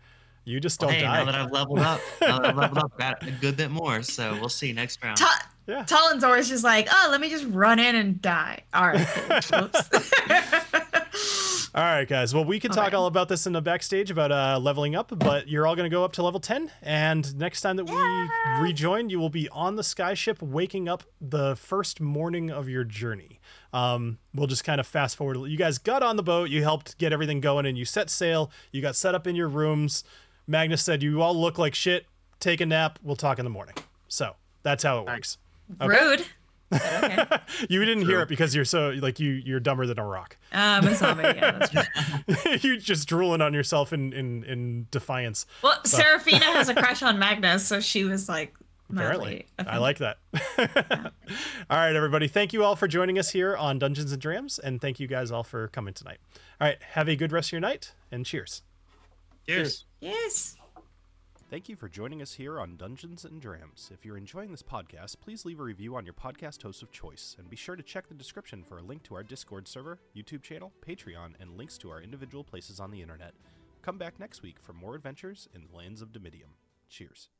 You just don't hey, die. now that I've leveled up, now that I've leveled up, got a good bit more. So we'll see next round. Ta- yeah. Talin's always just like, oh, let me just run in and die. All right. Cool. all right, guys. Well, we can talk Okay. all about this in the backstage about uh, leveling up, but you're all going to go up to level 10. And next time that we rejoin, you will be on the skyship waking up the first morning of your journey. Um, we'll just kind of fast forward. You guys got on the boat, you helped get everything going, and you set sail. You got set up in your rooms. Magnus said, You all look like shit. Take a nap. We'll talk in the morning. So that's how it works. Rude. Okay. You didn't hear it because you're so, like, you, you're dumber than a rock. Um, a zombie. Yeah, that's true. you just drooling on yourself in, in, in defiance. Well, Seraphina has a crush on Magnus, so she was like, Apparently. I like that. all right, everybody. Thank you all for joining us here on Dungeons and Drams, and thank you guys all for coming tonight. All right, have a good rest of your night, and cheers. Cheers. Yes. Thank you for joining us here on Dungeons and Drams. If you're enjoying this podcast, please leave a review on your podcast host of choice, and be sure to check the description for a link to our Discord server, YouTube channel, Patreon, and links to our individual places on the internet. Come back next week for more adventures in the lands of Dimidium. Cheers.